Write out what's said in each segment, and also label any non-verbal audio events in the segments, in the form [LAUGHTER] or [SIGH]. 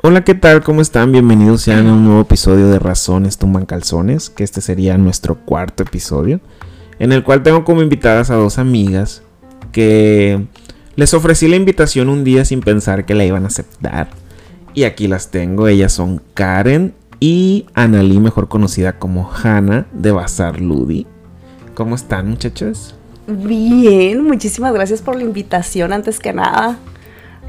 Hola, ¿qué tal? ¿Cómo están? Bienvenidos sean a un nuevo episodio de Razones Tumban Calzones, que este sería nuestro cuarto episodio, en el cual tengo como invitadas a dos amigas que les ofrecí la invitación un día sin pensar que la iban a aceptar. Y aquí las tengo, ellas son Karen y Analí, mejor conocida como Hannah de Bazar Ludi. ¿Cómo están muchachos? Bien, muchísimas gracias por la invitación antes que nada.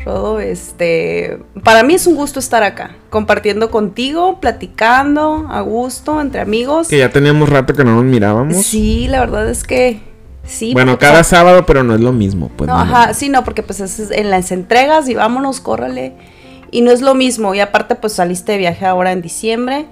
Rodo, este, para mí es un gusto estar acá, compartiendo contigo, platicando a gusto, entre amigos. Que ya teníamos rato que no nos mirábamos. Sí, la verdad es que sí. Bueno, cada sábado, pero no es lo mismo, pues. No, ajá, sí, no, porque pues es en las entregas y vámonos, córrele. Y no es lo mismo, y aparte pues saliste de viaje ahora en diciembre.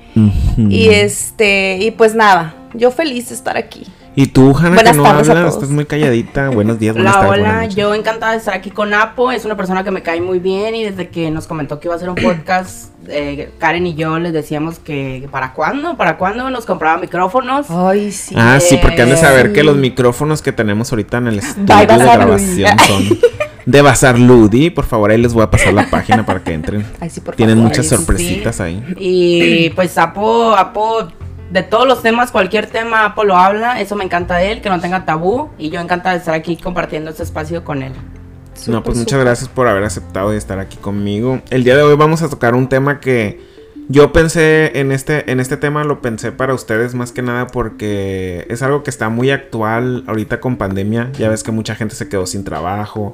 Y este, y pues nada, yo feliz de estar aquí. Y tú, Hanna, que no hablas, estás muy calladita. Buenos días, buenas hola, Hola, yo encantada de estar aquí con Apo. Es una persona que me cae muy bien y desde que nos comentó que iba a hacer un podcast, [CLEARS THROAT] eh, Karen y yo les decíamos que ¿para cuándo? ¿Para cuándo nos compraba micrófonos? Ay, sí. Ah, sí, porque han de saber que los micrófonos que tenemos ahorita en el estudio de grabación son [LAUGHS] de Bazar Ludi. Por favor, ahí les voy a pasar la página para que entren. Ay, sí, por Tienen muchas sorpresitas ahí. Y pues Apo, Apo de todos los temas, cualquier tema Apolo habla, eso me encanta de él, que no tenga tabú y yo encantada de estar aquí compartiendo este espacio con él. no, pues muchas gracias por haber aceptado de estar aquí conmigo. El día de hoy vamos a tocar un tema que yo pensé en este, en este tema, lo pensé para ustedes más que nada porque es algo que está muy actual ahorita con pandemia. Ya ves que mucha gente se quedó sin trabajo,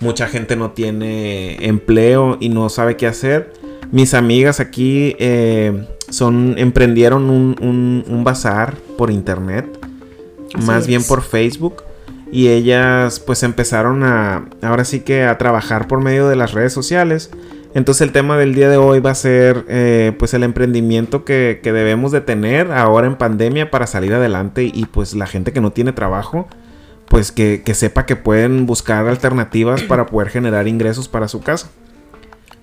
mucha gente no tiene empleo y no sabe qué hacer. Mis amigas aquí eh, son emprendieron un, un, bazar por internet, más bien por Facebook. Y ellas pues empezaron a, ahora sí que a trabajar por medio de las redes sociales. Entonces el tema del día de hoy va a ser eh, pues el emprendimiento que, que, debemos de tener ahora en pandemia para salir adelante y pues la gente que no tiene trabajo pues que, que sepa que pueden buscar alternativas para poder generar ingresos para su casa.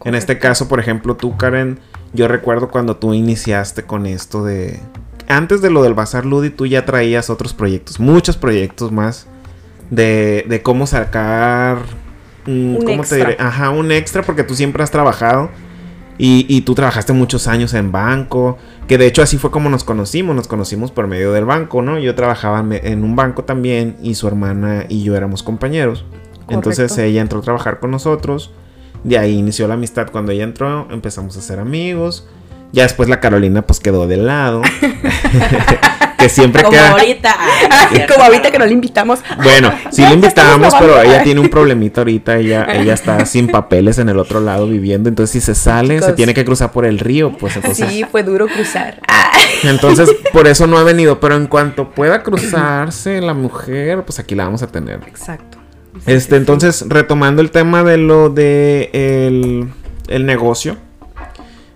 En este caso, por ejemplo, tú Karen, yo recuerdo cuando tú iniciaste con esto de... Antes de lo del Bazar Ludi, tú ya traías otros proyectos, muchos proyectos más de, de cómo sacar... un ¿Cómo te diré? Ajá, un extra porque tú siempre has trabajado. Y, y, tú trabajaste muchos años en banco, que de hecho así fue como nos conocimos, nos conocimos por medio del banco, ¿no? Yo trabajaba en un banco también y su hermana y yo éramos compañeros. Entonces ella entró a trabajar con nosotros de ahí inició la amistad. Cuando ella entró, empezamos a ser amigos. Ya después la Carolina pues quedó de lado. [LAUGHS] que siempre como ahorita. [LAUGHS] como ahorita que no le invitamos. Bueno, sí le invitamos, pero ella tiene un problemita ahorita. Ella, ella está [LAUGHS] sin papeles en el otro lado viviendo. Entonces, si se sale, se tiene que cruzar por el río. Pues entonces. Sí, fue duro cruzar. Entonces, por eso no ha venido. Pero en cuanto pueda cruzarse la mujer, pues aquí la vamos a tener. Exacto. Este, entonces, retomando el tema de lo de el, negocio.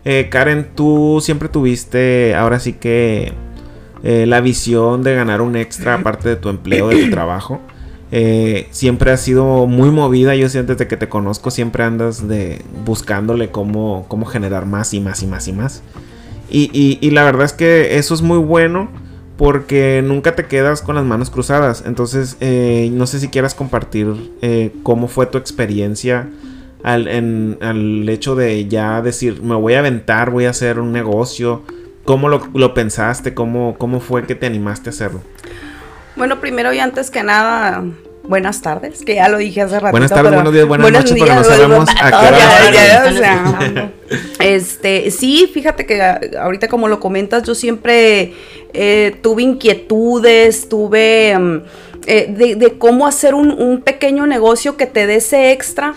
Eh, Karen, tú siempre tuviste, ahora sí que, eh, la visión de ganar un extra aparte de tu empleo, de tu trabajo. Eh, siempre has sido muy movida. Yo siento desde que te conozco siempre andas de buscándole cómo, cómo generar más y más y más y más. Y, y la verdad es que eso es muy bueno porque nunca te quedas con las manos cruzadas. Entonces, eh, no sé si quieras compartir eh, cómo fue tu experiencia al, al, hecho de ya decir, me voy a aventar, voy a hacer un negocio. ¿Cómo lo, lo pensaste? ¿Cómo, ¿Cómo fue que te animaste a hacerlo? Bueno, primero y antes que nada, buenas tardes, que ya lo dije hace rato. Buenas tardes, buenos días, buenas noches, pero no sabemos a qué hora. este, sí, fíjate que ahorita como lo comentas, yo siempre eh, tuve inquietudes, tuve mm, eh, de, cómo hacer un, un pequeño negocio que te dé ese extra.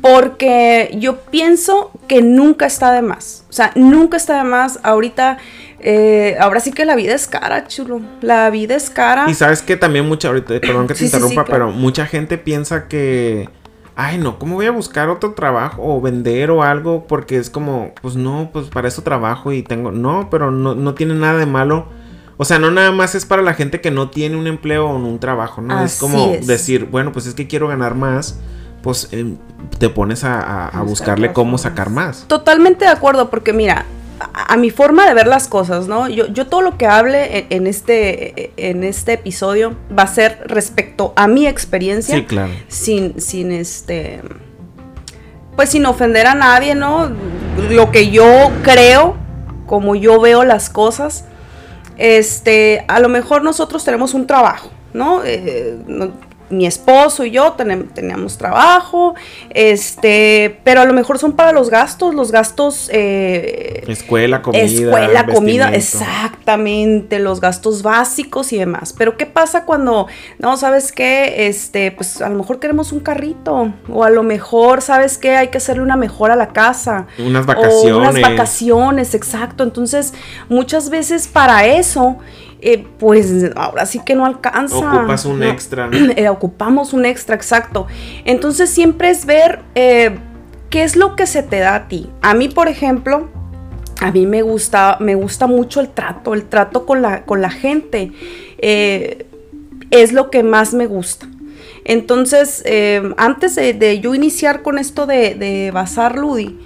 Porque yo pienso que nunca está de más. O sea, nunca está de más. Ahorita eh, ahora sí que la vida es cara, chulo. La vida es cara. Y sabes que también mucha, ahorita, perdón que te interrumpa, pero mucha gente piensa que, ay no, ¿cómo voy a buscar otro trabajo o vender o algo? Porque es como, pues no, pues para eso trabajo y tengo, no, pero no, no tiene nada de malo. O sea, no nada más es para la gente que no tiene un empleo o un trabajo, ¿no? es como decir, bueno, pues es que quiero ganar más pues em, te pones a, a buscarle cómo sacar más. Totalmente de acuerdo, porque mira, a, mi forma de ver las cosas, ¿no? Yo, yo todo lo que hable en, este, en este episodio va a ser respecto a mi experiencia. Sí, claro. Sin, sin este. Pues sin ofender a nadie, ¿no? Lo que yo creo, como yo veo las cosas. Este, a lo mejor nosotros tenemos un trabajo, ¿no? Eh, mi esposo y yo teníamos trabajo, este, pero a lo mejor son para los gastos, los gastos... Eh, escuela, comida. Escuela, comida, exactamente, los gastos básicos y demás. Pero ¿qué pasa cuando, no, sabes qué, este, pues a lo mejor queremos un carrito, o a lo mejor, sabes qué, hay que hacerle una mejora a la casa. Unas vacaciones. O unas vacaciones, exacto. Entonces, muchas veces para eso eh, pues ahora sí que no alcanza. Ocupas un extra. [CLEARS THROAT] Eh, ocupamos un extra, exacto. Entonces siempre es ver eh, qué es lo que se te da a ti. A mí, por ejemplo, a mí me gusta, me gusta mucho el trato, el trato con la, con la gente. es lo que más me gusta. Entonces, antes de, yo iniciar con esto de, de Bazar Ludi,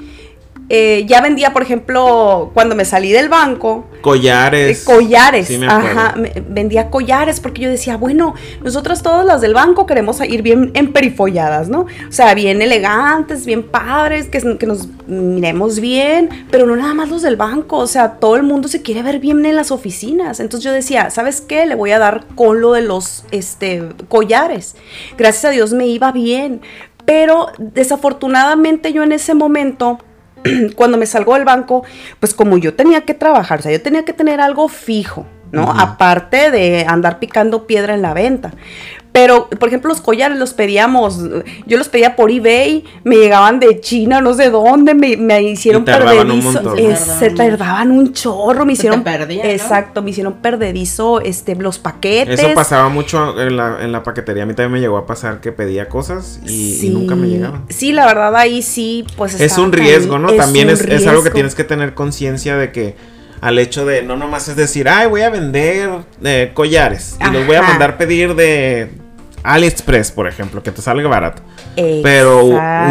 eh, ya vendía, por ejemplo, cuando me salí del banco. Collares. Eh, collares. ajá. vendía collares porque yo decía, bueno, nosotros todas las del banco queremos ir bien emperifolladas, ¿no? O sea, bien elegantes, bien padres, que, que nos miremos bien, pero no nada más los del banco. O sea, todo el mundo se quiere ver bien en las oficinas. Entonces yo decía, ¿sabes qué? Le voy a dar con lo de los este, collares. Gracias a Dios me iba bien. Pero desafortunadamente yo en ese momento [CLEARS THROAT] cuando me salgo del banco, pues como yo tenía que trabajar, o sea, yo tenía que tener algo fijo, ¿no? Aparte de andar picando piedra en la venta. Pero, por ejemplo, los collares los pedíamos, yo los pedía por eBay, me llegaban de China, no sé dónde, me, me hicieron perdedizo. Eh, se tardaban un chorro, me hicieron. exacto, me hicieron perdedizo este, los paquetes. Eso pasaba mucho en la, en la paquetería. A mí también me llegó a pasar que pedía cosas y, nunca me llegaban. Sí, la verdad, ahí sí, pues. Es un riesgo, ¿no? también es, es algo que tienes que tener conciencia de que al hecho de no nomás es decir, ay, voy a vender eh, collares y los voy a mandar pedir de AliExpress, por ejemplo, que te salga barato. Pero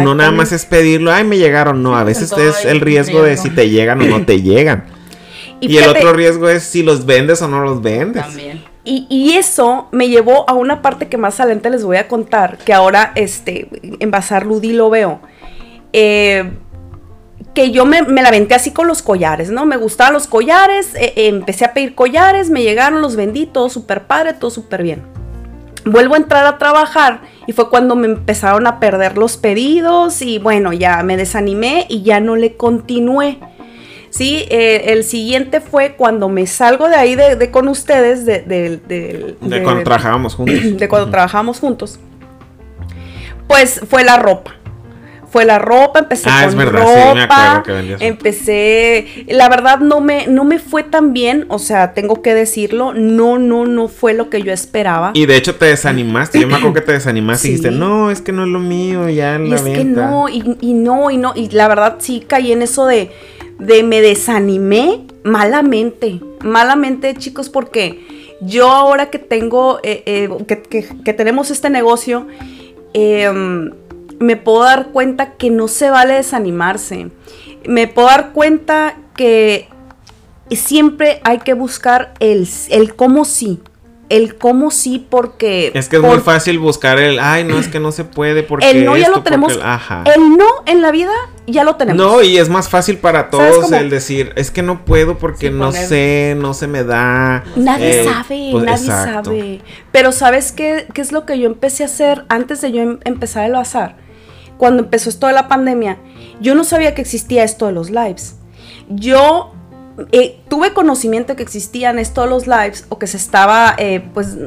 no nada más es pedirlo, ay, me llegaron. No, a veces es el riesgo de si te llegan o no te [CLEARS THROAT] llegan. Y, el otro riesgo es si los vendes o no los vendes. También. Y, eso me llevó a una parte que más adelante les voy a contar, que ahora este, en Bazar Ludi lo veo. Eh, que yo me, la venté así con los collares, ¿no? Me gustaban los collares, eh, empecé a pedir collares, me llegaron, los vendí, todo súper padre, todo súper bien vuelvo a entrar a trabajar y fue cuando me empezaron a perder los pedidos y bueno, ya me desanimé y ya no le continué. Sí, eh, el siguiente fue cuando me salgo de ahí de, con ustedes, de, de, de, cuando trabajábamos juntos. [CLEARS THROAT] De cuando trabajábamos juntos. Pues fue la ropa fue la ropa, empecé ah, con ropa, empecé, la verdad no me, no me fue tan bien, o sea, tengo que decirlo, no, no, no fue lo que yo esperaba. Y de hecho te desanimaste, yo me acuerdo que te desanimaste y dijiste, no, es que no es lo mío, ya en y es que no, y, no, y no, y la verdad sí caí en eso de, de me desanimé malamente, malamente chicos, porque yo ahora que tengo, eh, eh, que, que, tenemos este negocio, eh, me puedo dar cuenta que no se vale desanimarse. Me puedo dar cuenta que siempre hay que buscar el, el cómo sí. El cómo sí porque... Es que es muy fácil buscar el, ay, no, es que no se puede porque... El no ya lo tenemos. El, no en la vida ya lo tenemos. No, y es más fácil para todos el decir, es que no puedo porque no sé, no se me da. Nadie eh, sabe, pues, nadie sabe. Pero ¿sabes qué, qué es lo que yo empecé a hacer antes de yo em, empezar el bazar? Cuando empezó esto de la pandemia, yo no sabía que existía esto de los lives. Yo eh, tuve conocimiento que existían esto de los lives o que se estaba, eh, pues,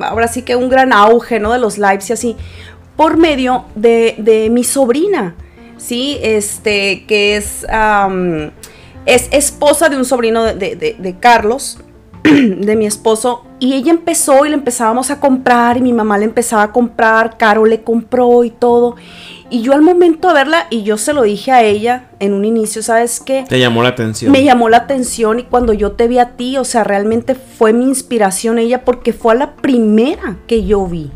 ahora sí que un gran auge, ¿no? De los lives y así, por medio de, mi sobrina, ¿sí? Este, que es, es esposa de un sobrino de, de Carlos, [CLEARS THROAT] de mi esposo y ella empezó y le empezábamos a comprar y mi mamá le empezaba a comprar, Caro le compró y todo. Y yo al momento de verla, y yo se lo dije a ella en un inicio, ¿sabes qué? Te llamó la atención. Me llamó la atención y cuando yo te vi a ti, o sea, realmente fue mi inspiración ella porque fue a la primera que yo vi.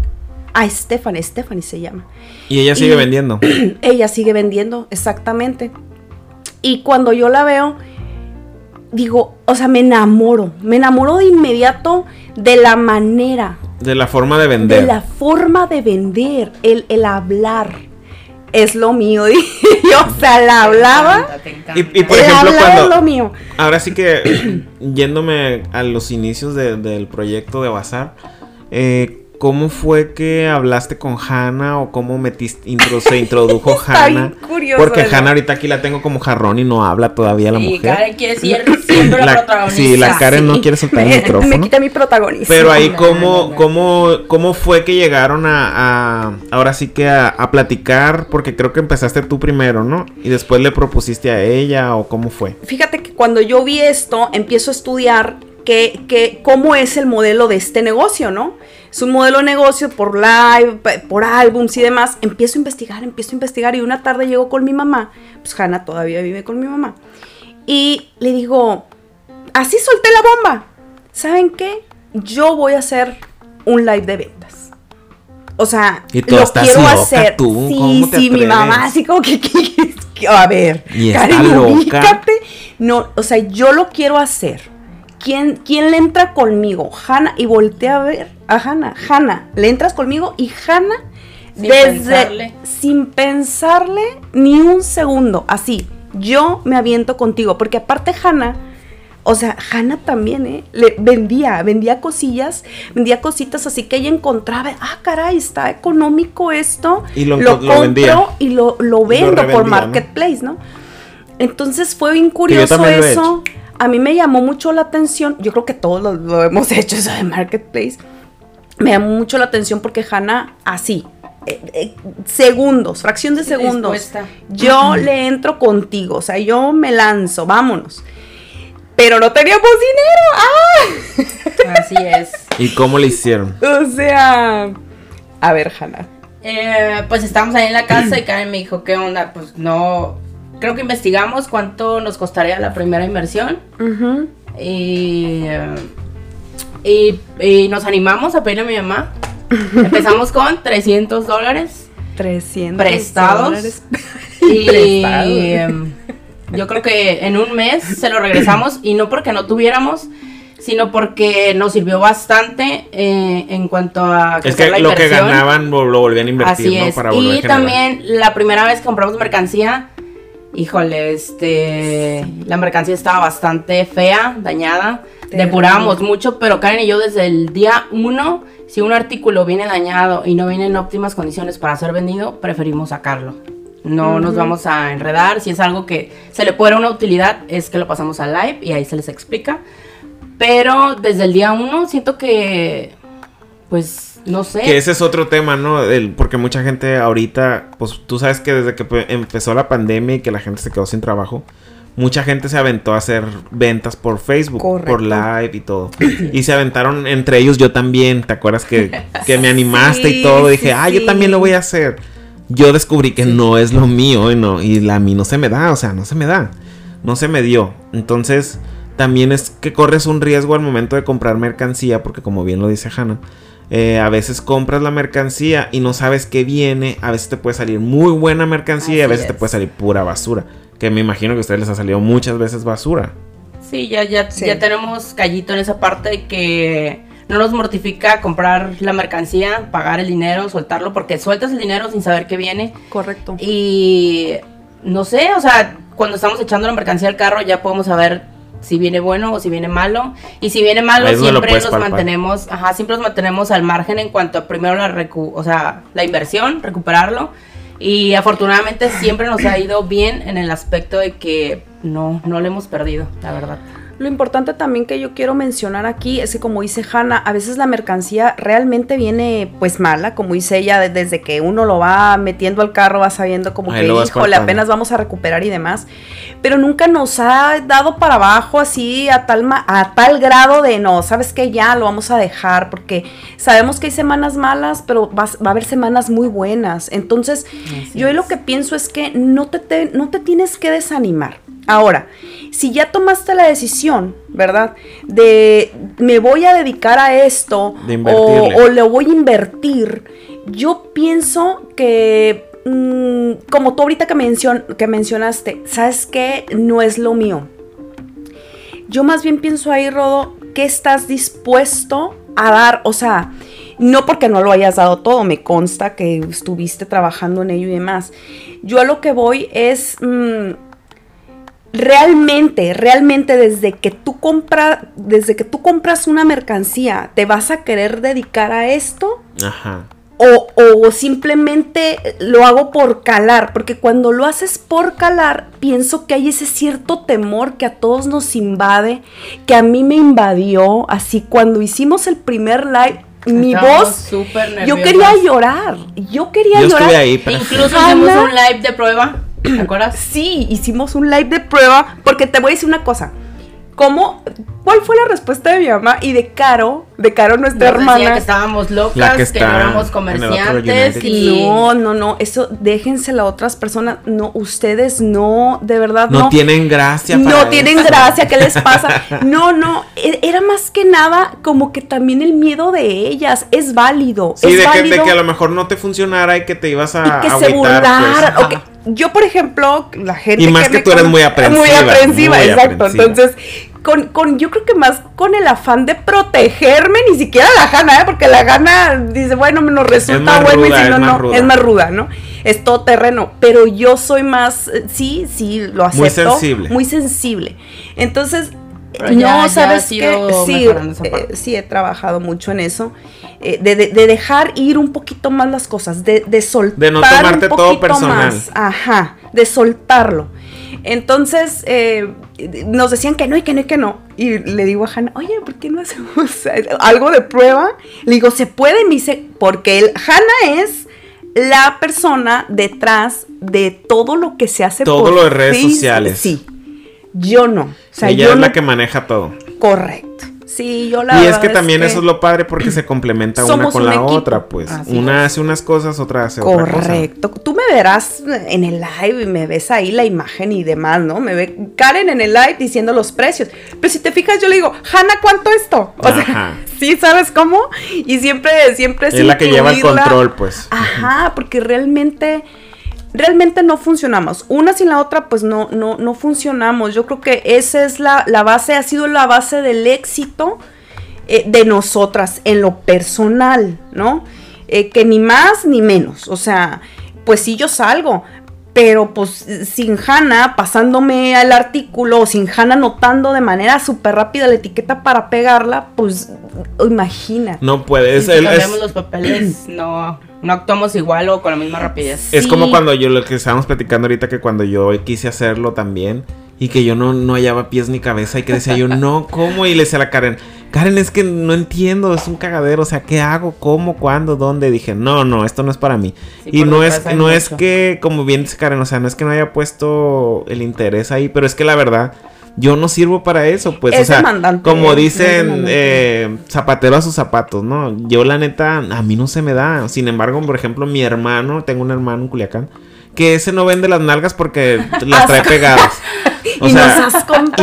A Stephanie, Stephanie se llama. Y ella sigue vendiendo. [CLEARS THROAT] ella sigue vendiendo, exactamente. Y cuando yo la veo, digo, o sea, me enamoro, me enamoro de inmediato de la manera. De la forma de vender. De la forma de vender, el, el hablar. Es lo mío, [LAUGHS] o sea, la hablaba. Y, por ejemplo, cuando. lo mío. Ahora sí que, [CLEARS THROAT] yéndome a los inicios del proyecto de Bazar, eh, ¿Cómo fue que hablaste con Hanna o cómo metiste, intro, se introdujo [LAUGHS] Hanna? Porque Hanna ahorita aquí la tengo como jarrón y no habla todavía la mujer. Y Karen quiere ser siempre la, protagonista. Sí, la Karen no quiere soltar el [LAUGHS] micrófono. Me quita mi protagonista. Pero ahí, ¿cómo, cómo, cómo fue que llegaron a, ahora sí que a, platicar? Porque creo que empezaste tú primero, ¿no? Y después le propusiste a ella o cómo fue. Fíjate que cuando yo vi esto, empiezo a estudiar que, que, cómo es el modelo de este negocio, ¿no? Es un modelo de negocio por live, por álbums y demás. Empiezo a investigar, empiezo a investigar y una tarde llego con mi mamá, pues Hanna todavía vive con mi mamá, y le digo, así solté la bomba. ¿Saben qué? Yo voy a hacer un live de ventas. O sea, lo quiero hacer. sí, sí, mi mamá así como [LAUGHS] que, a ver, y está No, o sea, yo lo quiero hacer. ¿Quién, ¿Quién le entra conmigo? Hanna. Y voltea a ver a Hanna. Hanna, le entras conmigo y Hanna, desde sin pensarle ni un segundo, así, yo me aviento contigo. Porque aparte Hanna, o sea, Hanna también, ¿eh? Le vendía, vendía cosillas, vendía cositas así que ella encontraba, ah, caray, está económico esto. Y lo, lo, compro y lo, lo vendo por Marketplace, ¿no? Entonces fue bien curioso eso a mí me llamó mucho la atención, yo creo que todos lo, hemos [LAUGHS] hecho eso de Marketplace, me llamó mucho la atención porque Hanna, así, eh, eh, segundos, fracción de segundos, yo le entro contigo, o sea, yo me lanzo, vámonos. Pero no teníamos dinero. ¡Ah! [LAUGHS] Así es. ¿Y cómo le hicieron? [LAUGHS] O sea, a ver, Hanna. Eh, pues estábamos ahí en la casa y Karen me dijo, ¿qué onda? Pues no, creo que investigamos cuánto nos costaría la primera inversión. y, y, nos animamos a pedirle a mi mamá. [LAUGHS] Empezamos con 300 dólares. 300 prestados. Y [LAUGHS] em, yo creo que en un mes se lo regresamos y no porque no tuviéramos, sino porque nos sirvió bastante eh, en cuanto a es que lo que ganaban lo, volvían a invertir Así es. y también la primera vez que compramos mercancía híjole, este, la mercancía estaba bastante fea, dañada. Depurábamos mucho, pero Karen y yo desde el día uno, si un artículo viene dañado y no viene en óptimas condiciones para ser vendido, preferimos sacarlo. No nos vamos a enredar. Si es algo que se le puede dar una utilidad, es que lo pasamos al live y ahí se les explica. Pero desde el día uno siento que, pues, no sé. Que ese es otro tema, ¿no? El, porque mucha gente ahorita, pues tú sabes que desde que empezó la pandemia y que la gente se quedó sin trabajo, mucha gente se aventó a hacer ventas por Facebook, por live y todo. Y se aventaron entre ellos yo también. ¿Te acuerdas que, me animaste y todo? Dije, ah, yo también lo voy a hacer. Yo descubrí que no es lo mío y, no, y a mí no se me da, o sea, no se me da. No se me dio. Entonces, también es que corres un riesgo al momento de comprar mercancía, porque como bien lo dice Hannah eh, a veces compras la mercancía y no sabes qué viene. A veces te puede salir muy buena mercancía y a veces te puede salir pura basura. Que me imagino que a ustedes les ha salido muchas veces basura. Sí, ya, ya, ya tenemos callito en esa parte que no nos mortifica comprar la mercancía, pagar el dinero, soltarlo, porque sueltas el dinero sin saber qué viene. Correcto. Y no sé, o sea, cuando estamos echando la mercancía al carro ya podemos saber si viene bueno o si viene malo. Y si viene malo, siempre nos mantenemos, ajá, siempre nos mantenemos al margen en cuanto a primero la recu o sea, la inversión, recuperarlo. Y afortunadamente siempre nos ha ido bien en el aspecto de que no, no lo hemos perdido, la verdad. Lo importante también que yo quiero mencionar aquí es que como dice Hanna, a veces la mercancía realmente viene pues mala, como dice ella, desde que uno lo va metiendo al carro va sabiendo como que, híjole, apenas vamos a recuperar y demás, pero nunca nos ha dado para abajo así a tal, a tal grado de no, sabes que ya lo vamos a dejar porque sabemos que hay semanas malas, pero va, a haber semanas muy buenas. Entonces, yo lo que pienso es que no te, no te tienes que desanimar. Ahora, si ya tomaste la decisión, ¿verdad? De me voy a dedicar a esto o, le voy a invertir, yo pienso que, mm, como tú ahorita que, mencion, que mencionaste, ¿sabes qué? No es lo mío. Yo más bien pienso ahí, Rodo, ¿qué estás dispuesto a dar? O sea, no porque no lo hayas dado todo, me consta que estuviste trabajando en ello y demás. Yo a lo que voy es... mm, realmente, realmente desde que tú compras, desde que tú compras una mercancía, ¿te vas a querer dedicar a esto? Ajá. O, o simplemente lo hago por calar, porque cuando lo haces por calar, pienso que hay ese cierto temor que a todos nos invade, que a mí me invadió, así cuando hicimos el primer live, mi voz, yo nerviosas. quería llorar, yo quería Yo llorar. ahí, pero... Incluso hicimos un live de prueba. ¿Te acuerdas? Sí, hicimos un live de prueba, porque te voy a decir una cosa. ¿Cómo? ¿Cuál fue la respuesta de mi mamá y de Caro? De Caro, nuestra Nos decía hermana. que estábamos locas, que que, no éramos comerciantes y No, no, no, eso déjenselo a otras personas. No, ustedes no, de verdad No, no. tienen gracia para no tienen gracia, ¿qué les pasa? [LAUGHS] No, no, e- era más que nada como que también el miedo de ellas es válido. Sí, es de que, válido de que a lo mejor no te funcionara y que te ibas a y que se agüitar, burlaran. pues. ok. Yo, por ejemplo, la gente Y más que me tú eres muy aprensiva, Muy aprensiva, muy exacto. aprensiva. Entonces, con, con, yo creo que más con el afán de protegerme, ni siquiera la gana, ¿eh? Porque la gana dice, bueno, nos resulta bueno ruda, y si es no, no, ruda. es más ruda, ¿no? Es todo terreno. Pero yo soy más, eh, sí, sí, lo acepto. Muy sensible. Muy sensible. Entonces, Pero ya- no, ya ¿sabes qué? ido Sí, eh, sí, he trabajado mucho en eso. eh, de, de- de dejar ir un poquito más las cosas, de, de soltar. De no un tomarte todo poquito personal. más. Ajá, de soltarlo. Entonces, eh, nos decían que no y que no y que no. Y le digo a Hanna, oye, ¿por qué no hacemos [LAUGHS] algo de prueba? Le digo, ¿se puede? Y me dice, porque el, Hanna es la persona detrás de todo lo que se hace Todo lo de redes sociales. Sí. Yo no. O sea, Ella yo es no- la que maneja todo. Correcto. Sí, yo la y es que también que- eso es lo padre porque se complementa una con la equipo. otra, pues. Así una hace unas cosas, otra hace otra cosa. Correcto. Tú me verás en el live y me ves ahí la imagen y demás, ¿no? Me ve Karen en el live diciendo los precios. Pero si te fijas, yo le digo, Hanna, ¿cuánto esto? O Ajá. sea, [LAUGHS] ¿sí sabes cómo? Y siempre, siempre Es la que lleva el control, pues. Ajá, porque realmente, realmente no funcionamos. Una sin la otra, pues no, no, no funcionamos. Yo creo que esa es la, la base, ha sido la base del éxito eh, de nosotras en lo personal, ¿no? Eh, que ni más ni menos. O sea, pues sí yo salgo. Pero pues sin Hanna pasándome al artículo o sin Hanna anotando de manera súper rápida la etiqueta para pegarla, pues imagina. No puedes. si el- cambiamos es, los papeles, no, no actuamos igual o con la misma rapidez. es como cuando yo lo que estábamos platicando ahorita que cuando yo quise hacerlo también y que yo no, no hallaba pies ni cabeza y que decía yo, no, ¿cómo? Y le decía a la Karen, Karen, es que no entiendo, es un cagadero, o sea, ¿qué hago? ¿Cómo? ¿Cuándo? ¿Dónde? Dije, no, no, esto no es para mí. Sí, y no es, no es que, como bien dice Karen, o sea, no es que no haya puesto el interés ahí, pero es que la verdad, yo no sirvo para eso, pues, o sea, como dicen, eh, zapatero a sus zapatos, ¿no? Yo la neta, a mí no se me da. Sin embargo, por ejemplo, mi hermano, tengo un hermano en Culiacán, que ese no vende las nalgas porque [LAUGHS] las trae pegadas. [LAUGHS] O y sea, nos has contado.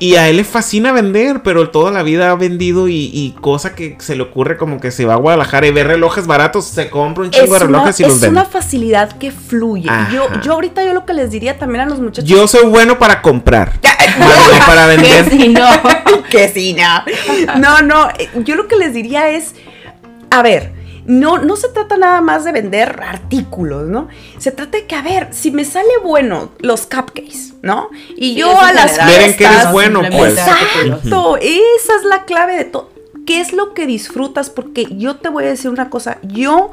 y, a él le fascina vender, pero toda la vida ha vendido y, cosa que se le ocurre como que se va a Guadalajara y ve relojes baratos, se compra un chingo de es una, relojes y los es vende. una facilidad que fluye. Yo, Ajá. yo ahorita yo lo que les diría también a los muchachos. Yo soy bueno para comprar, no para [LAUGHS] Que vender. si no. [LAUGHS] que sí, no. No, no, eh, yo lo que les diría es, a ver, no, no se trata nada más de vender artículos, ¿no? Se trata de que, a ver, si me sale bueno los cupcakes, ¿no? Y Sí, yo a las. Miren que eres bueno, pues. Exacto, esa es la clave de todo. ¿Qué es lo que disfrutas? Porque yo te voy a decir una cosa, yo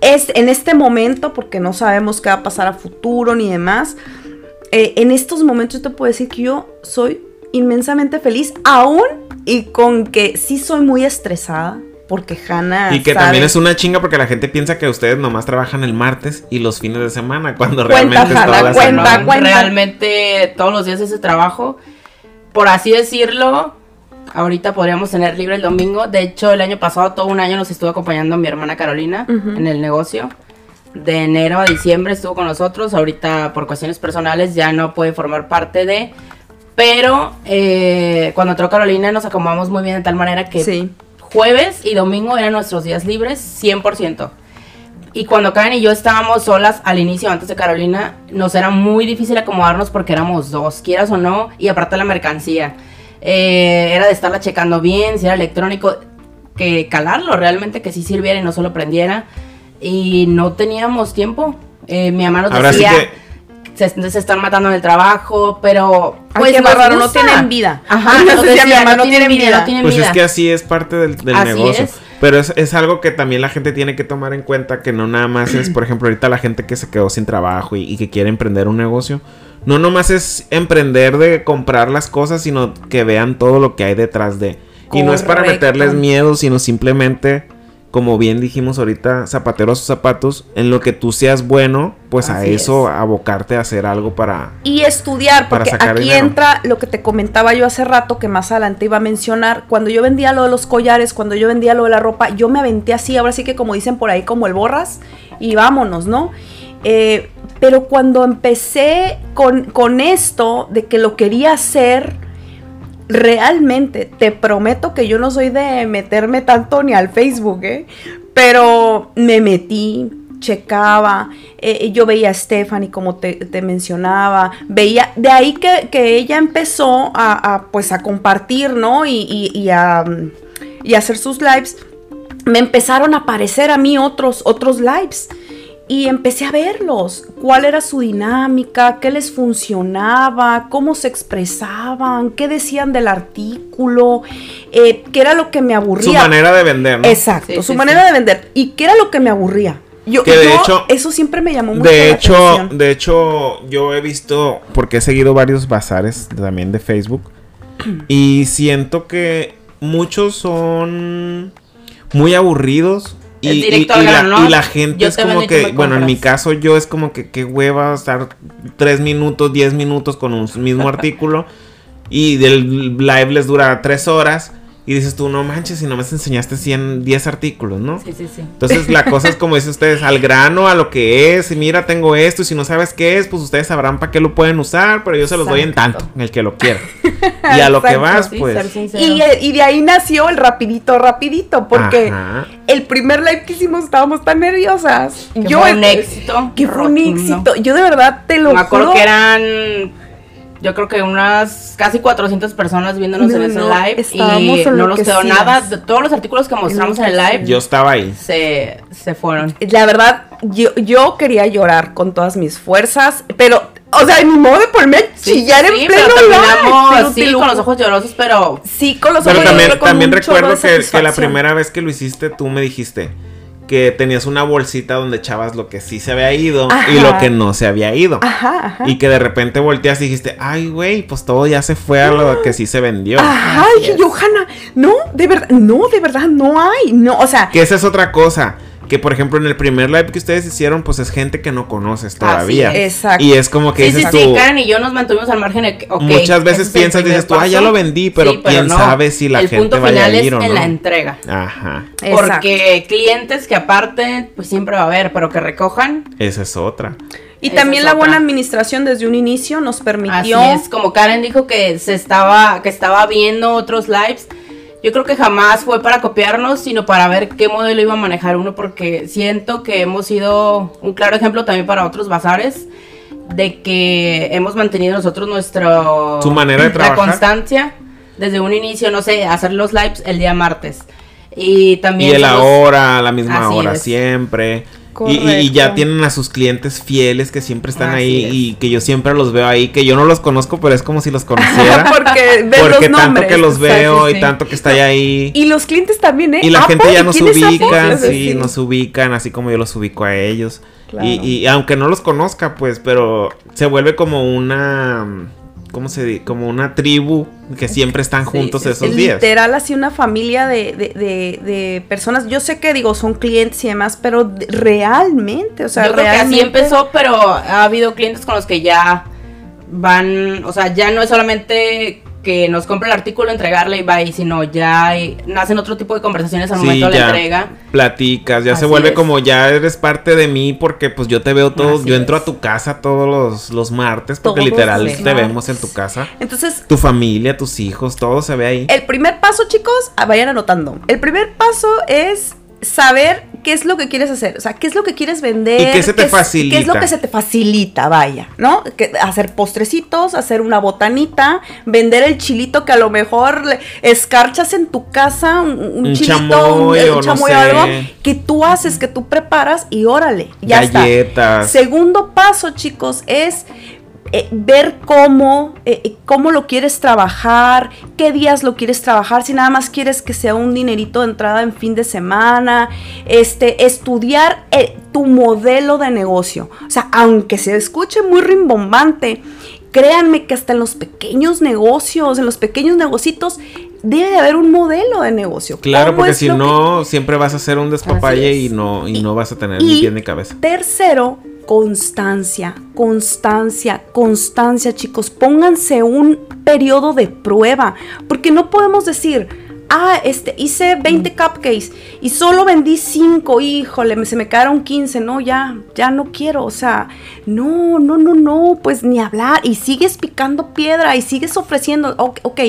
es en este momento, porque no sabemos qué va a pasar a futuro ni demás, eh, en estos momentos yo te puedo decir que yo soy inmensamente feliz, aún y con que sí soy muy estresada, porque Hannah... Y que sabe- también es una chinga porque la gente piensa que ustedes nomás trabajan el martes y los fines de semana, [LAUGHS] cuando Cuenta, realmente es Hanna, toda la cuenta, semana. cuenta. Realmente todos los días ese trabajo. Por así decirlo, ahorita podríamos tener libre el domingo. De hecho, el año pasado, todo un año nos estuvo acompañando mi hermana Carolina en el negocio. De enero a diciembre estuvo con nosotros. Ahorita, por cuestiones personales, ya no puede formar parte de. Pero eh, cuando entró Carolina, nos acomodamos muy bien de tal manera que Sí. Jueves y domingo eran nuestros días libres 100%. Y cuando Karen y yo estábamos solas al inicio, antes de Carolina, nos era muy difícil acomodarnos porque éramos dos, quieras o no, y aparte la mercancía. Eh, era de estarla checando bien, si era electrónico, que calarlo realmente, que sí sirviera y no solo prendiera. Y no teníamos tiempo. Eh, mi mamá nos Ahora sí decía, que- se, se están matando en el trabajo, pero Pues nos raro, no tienen vida. Ajá, [LAUGHS] decía, mamá, no no tienen tienen vida, vida. no tienen Pues vida. es que así es parte del, del Así negocio. es. Pero es, es algo que también la gente tiene que tomar en cuenta, que no nada más es, por ejemplo, ahorita la gente que se quedó sin trabajo y, y que quiere emprender un negocio, no nomás es emprender de comprar las cosas, sino que vean todo lo que hay detrás de. Y no es para meterles miedo, sino simplemente, como bien dijimos ahorita, zapatero a sus zapatos, en lo que tú seas bueno, pues a eso abocarte a hacer algo para... Y estudiar, Para porque sacar aquí dinero. entra lo que te comentaba yo hace rato, que más adelante iba a mencionar. Cuando yo vendía lo de los collares, cuando yo vendía lo de la ropa, yo me aventé así, ahora sí que como dicen por ahí, como el borras, y vámonos, ¿no? Eh, pero cuando empecé con, con esto de que lo quería hacer, realmente, te prometo que yo no soy de meterme tanto ni al Facebook, ¿eh? Pero me metí, checaba, eh, yo veía a Stephanie como te, mencionaba, veía, de ahí que, que ella empezó a, pues a compartir, ¿no? Y, y- y a, y hacer sus lives, me empezaron a aparecer a mí otros, otros lives. Y empecé a verlos, cuál era su dinámica, qué les funcionaba, cómo se expresaban, qué decían del artículo, eh, qué era lo que me aburría. Su manera de vender, ¿no? Exacto, Sí, su sí, manera sí. de vender. ¿Y qué era lo que me aburría? Yo, Que de yo- hecho- eso siempre me llamó mucho De la hecho, atención. de hecho, yo he visto, porque he seguido varios bazares también de Facebook, [CLEARS THROAT] y siento que muchos son muy aburridos. Y, y- la, grano, ¿no? y la gente es como que, bueno, en mi caso yo es como que qué hueva estar tres minutos, diez minutos con un mismo [LAUGHS] artículo y del live les dura tres horas y dices tú, no manches, si no me enseñaste 100, 10 artículos, ¿no? Sí, sí, sí. Entonces la cosa es como dicen ustedes, al grano, a lo que es, y mira, tengo esto, y si no sabes qué es, pues ustedes sabrán para qué lo pueden usar, pero yo se los doy en tanto, el que lo quiera. [LAUGHS] Y a lo que vas, Sí, pues... Y, eh, y de ahí nació el rapidito, rapidito, porque Ajá. el primer live que hicimos estábamos tan nerviosas. Que yo fue un éxito. Que fue un éxito. Yo de verdad te lo Me acuerdo juro. que eran, yo creo que unas casi 400 personas viéndonos No, en ese no, live y no nos quedó nada. De todos los artículos que mostramos en el live Yo estaba ahí. se, se fueron. La verdad, yo, yo quería llorar con todas mis fuerzas, pero, o sea, ni modo de ponerme a chillar en sí, pleno pero terminamos pero sí, lo con los ojos llorosos, pero Sí, con los Pero ojos también, lloré con también chorro recuerdo que, que la primera vez que lo hiciste, tú me dijiste que tenías una bolsita donde echabas lo que sí se había ido y lo que no se había ido. Ajá, ajá. Y que de repente volteas y dijiste, ay, güey, pues todo ya se fue a lo que sí se vendió. Ajá, Así dije es. yo, Hanna, no, de verdad, no, de verdad, no hay, no, o sea, Que esa es otra cosa. Que por ejemplo en el primer live que ustedes hicieron, pues es gente que no conoces todavía. Exacto. Y es como que sí, sí, dices sí, tú. Karen y yo nos mantuvimos al margen de que, muchas veces ese es el piensas, dices tú, ah, ya paso". lo vendí, pero Sí, quién no. sabe si la el gente punto vaya final a ir es o en no. la entrega. Ajá. exacto. Porque clientes que aparte, pues siempre va a haber, pero que recojan. Esa es otra. Y Esa también la buena administración desde un inicio nos permitió. Así es, como Karen dijo que se estaba, que estaba viendo otros lives. Yo creo que jamás fue para copiarnos, sino para ver qué modelo iba a manejar uno, porque siento que hemos sido un claro ejemplo también para otros bazares de que hemos mantenido nosotros nuestro Su manera de la trabajar. constancia desde un inicio, no sé, hacer los lives el día martes. Y también Y el somos- ahora, a la misma hora, es. siempre. Y, y- ya tienen a sus clientes fieles que siempre están Así ahí es. y que yo siempre los veo ahí, que yo no los conozco, pero es como si los conociera. [LAUGHS] porque ven porque los tanto nombres. que los veo sí, y sí. tanto que está ahí. Y los clientes también, ¿eh? Y la Apo, gente ya ¿y nos ubica, Sí, sí, nos ubican, así como yo los ubico a ellos. Claro. Y, y aunque no los conozca, pues, pero se vuelve como una, ¿cómo se dice? Como una tribu que siempre están juntos sí, esos Es días. literal así una familia de, de, de, de personas. Yo sé que digo, son clientes y demás, pero realmente, o sea, Yo creo que realmente. así empezó, pero ha habido clientes con los que ya van, o sea, ya no es solamente que nos compre el artículo, entregarle y bye, sino ya hay- nacen otro tipo de conversaciones al Sí, momento de la ya. entrega. Platicas, ya se vuelve es. como ya eres parte de mí porque pues yo te veo todo, Así yo entro es. a tu casa todos los, los martes porque Todos literal te martes. vemos en tu casa. Entonces, Tu familia, tus hijos, todo se ve ahí. el primer paso, chicos, ah, vayan anotando. El primer paso es saber qué es lo que quieres hacer, o sea, qué es lo que quieres vender. ¿Y qué se te es- facilita? ¿Qué es lo que se te facilita, vaya, ¿no? Que, hacer postrecitos, hacer una botanita, vender el chilito que a lo mejor escarchas en tu casa, un, un Un chilito, chamoy un, o no chamoy sé. algo que tú haces, que tú preparas y órale, ya Galletas. está. Segundo paso, chicos, es eh, ver cómo, eh, eh, cómo lo quieres trabajar, qué días lo quieres trabajar, si nada más quieres que sea un dinerito de entrada en fin de semana, este, estudiar eh, tu modelo de negocio. O sea, aunque se escuche muy rimbombante, créanme que hasta en los pequeños negocios, en los pequeños negocitos, debe de haber un modelo de negocio. Claro, ¿Cómo porque si que- no, siempre vas a hacer un despapalle y no, y, Y- no vas a tener y- ni pie ni cabeza. Tercero, constancia, constancia, constancia, chicos. Pónganse un periodo de prueba, porque no podemos decir, ah, este, hice 20 cupcakes y solo vendí 5, híjole, se me quedaron 15, no, ya, ya no quiero, o sea, no, no, no, no, pues ni hablar, y sigues picando piedra y sigues ofreciendo, ok,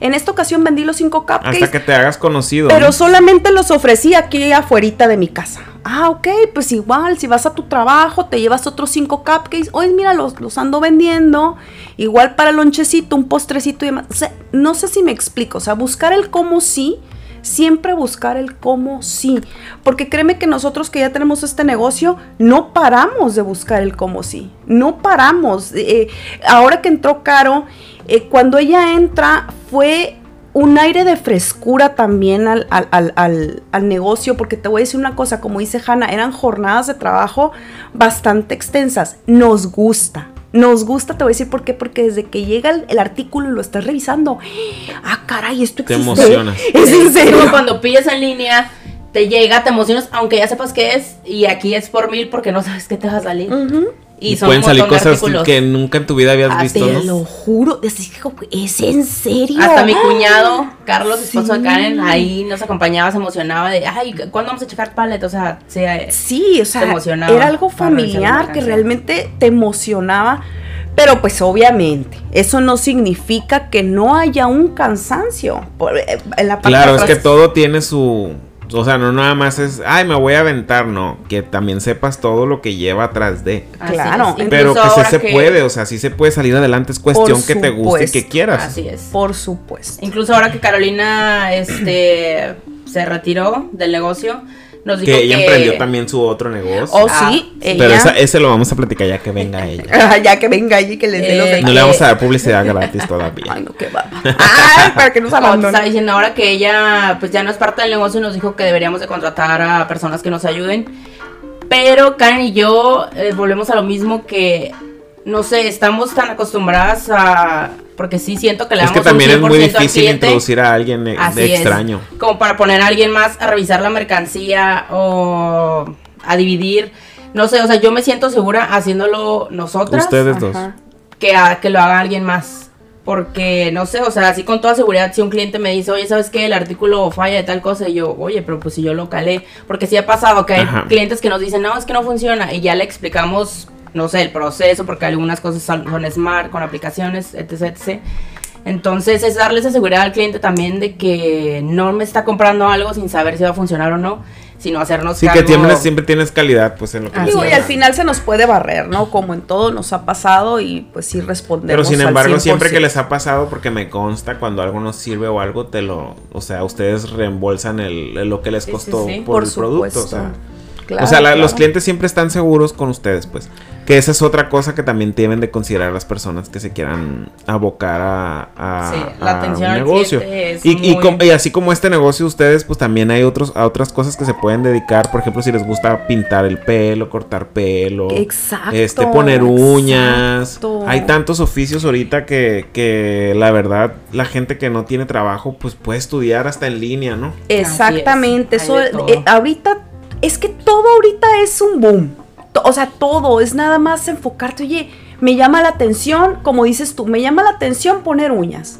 en esta ocasión vendí los 5 cupcakes, Hasta que te hagas conocido. pero ¿no? solamente los ofrecí aquí afuera de mi casa. Ah, ok, pues igual, si vas a tu trabajo, te llevas otros cinco cupcakes. Hoy, mira, los, los ando vendiendo. Igual para lonchecito, un postrecito y demás. O sea, no sé si me explico. O sea, buscar el cómo sí. Siempre buscar el cómo sí. Porque créeme que nosotros que ya tenemos este negocio, no paramos de buscar el cómo sí. No paramos. Eh, ahora que entró Caro, eh, cuando ella entra, fue un aire de frescura también al, al- al- al- negocio, porque te voy a decir una cosa, como dice Hanna, eran jornadas de trabajo bastante extensas. Nos gusta. Nos gusta, te voy a decir por qué, porque desde que llega el, el artículo y lo estás revisando, ah, caray, esto Te existe. emocionas. [LAUGHS] Es en serio. como cuando pides en línea, te llega, te emocionas, aunque ya sepas qué es, y aquí es por mil porque no sabes qué te va a salir. Ujú. Y, Y son pueden salir cosas artículos. que nunca en tu vida habías Ah, visto, te lo juro, decís, ¿es en serio? Hasta mi cuñado, Carlos, esposo de Karen, ahí nos acompañaba, se emocionaba de, ay, ¿cuándo vamos a checar pallet? O sea, se, Sí, o sea, emocionaba era algo familiar que realmente te emocionaba. Pero pues obviamente, eso no significa que no haya un cansancio. Por- eh, en la parte Claro, de es que todo tiene su... O sea, no nada más es, ay, me voy a aventar, no. Que también sepas todo lo que lleva atrás de. así Claro. es. Pero Incluso que sí se puede, o sea, sí se puede salir adelante. Es cuestión que te guste y que quieras. Así es. Por supuesto. Incluso ahora que Carolina este, se retiró del negocio, nos dijo Que que... ella emprendió también su otro negocio. Oh, Ah, sí, ella. Pero esa- ese lo vamos a platicar ya que venga ella. [LAUGHS] Ah, ya que venga allí que les dé los Eh, detalles. No le vamos a dar publicidad gratis todavía. Ay, no, qué va. [LAUGHS] Ay, para que nos abandone. estaba diciendo ahora que ella pues ya no es parte del negocio y nos dijo que deberíamos de contratar a personas que nos ayuden. Pero Karen y yo eh, volvemos a lo mismo que, no sé, estamos tan acostumbradas a... Porque sí siento que le Es damos que también es un 100% muy al difícil cliente. introducir a alguien de es. extraño. Como para poner a alguien más a revisar la mercancía o a dividir. No sé, o sea, yo me siento segura haciéndolo nosotras Ustedes dos. Que, a- que lo haga alguien más. Porque, no sé, o sea, así con toda seguridad, si un cliente me dice, oye, ¿sabes qué? El artículo falla de tal cosa, y yo, oye, pero pues si yo lo calé. Porque sí ha pasado que hay Ajá. clientes que nos dicen, no, es que no funciona, y ya le explicamos, no sé, el proceso, porque algunas cosas son, son smart, con aplicaciones, etc, etc. Entonces es darle esa seguridad al cliente también de que no me está comprando algo sin saber si va a funcionar o no, sino hacernos Sí, que cargo- tienes- siempre tienes calidad, pues en lo que les Digo, y al final se nos puede barrer, ¿no? Como en todo nos ha pasado y pues sí respondemos. Pero sin al embargo, siempre que 100%. les ha pasado, porque me consta cuando algo no sirve o algo, te lo, o sea, ustedes reembolsan el, el- lo que les Sí, sí, costó sí. por, Por el producto. O sea, Claro, o sea, la- los clientes siempre están seguros con ustedes, pues. Que esa es otra cosa que también deben de considerar las personas que se quieran abocar a, a- Sí, la a atención un al negocio. es Y, y muy- com- y así como este negocio, ustedes, pues también hay otros, a otras cosas que se pueden dedicar. Por ejemplo, si les gusta pintar el pelo, cortar pelo. Exacto, Este, poner uñas. exacto. Hay tantos oficios ahorita que, que la verdad, la gente que no tiene trabajo, pues puede estudiar hasta en línea, ¿no? Exactamente, eso eh, ahorita es que todo ahorita es un boom. To- O sea, todo es nada más enfocarte, oye, me llama la atención, como dices tú, me llama la atención poner uñas.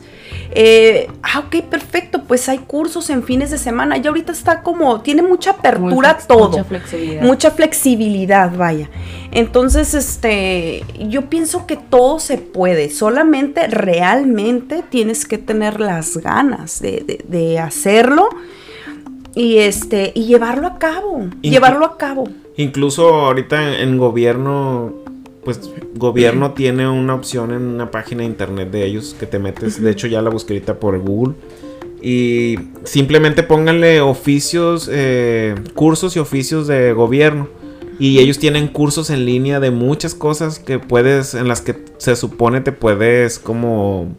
Eh, ah, ok, perfecto, pues hay cursos en fines de semana. Ya ahorita está como, tiene mucha apertura flex- todo. Mucha flexibilidad. Mucha flexibilidad, vaya. Entonces, este, yo pienso que todo se puede. Solamente realmente tienes que tener las ganas de, de- de hacerlo. y este y llevarlo a cabo, llevarlo a cabo. Incluso ahorita en, gobierno pues gobierno tiene una opción en una página de internet de ellos que te metes, de hecho ya la busqué ahorita por Google y simplemente pónganle oficios, eh, cursos y oficios de gobierno. Y ellos tienen cursos en línea de muchas cosas que puedes, en las que se supone te puedes como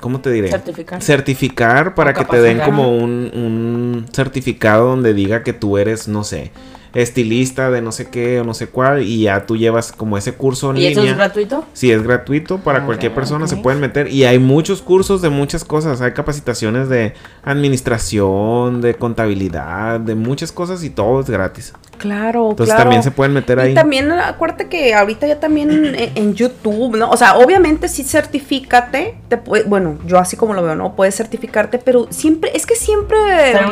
¿cómo te diré? Certificar. Certificar para que te den como un, un, certificado donde diga que tú eres, no sé, estilista de no sé qué o no sé cuál y ya tú llevas como ese curso en ¿Y eso es gratuito? Sí, es gratuito para cualquier persona, se pueden meter y hay muchos cursos de muchas cosas, hay capacitaciones de administración, de contabilidad, de muchas cosas y todo es gratis. Claro, Entonces también se pueden meter ahí. Y también acuérdate que ahorita ya también en, YouTube, ¿no? O sea, obviamente sí certifícate, te puede, bueno, yo así como lo veo, ¿no? Puedes certificarte, pero siempre, es que siempre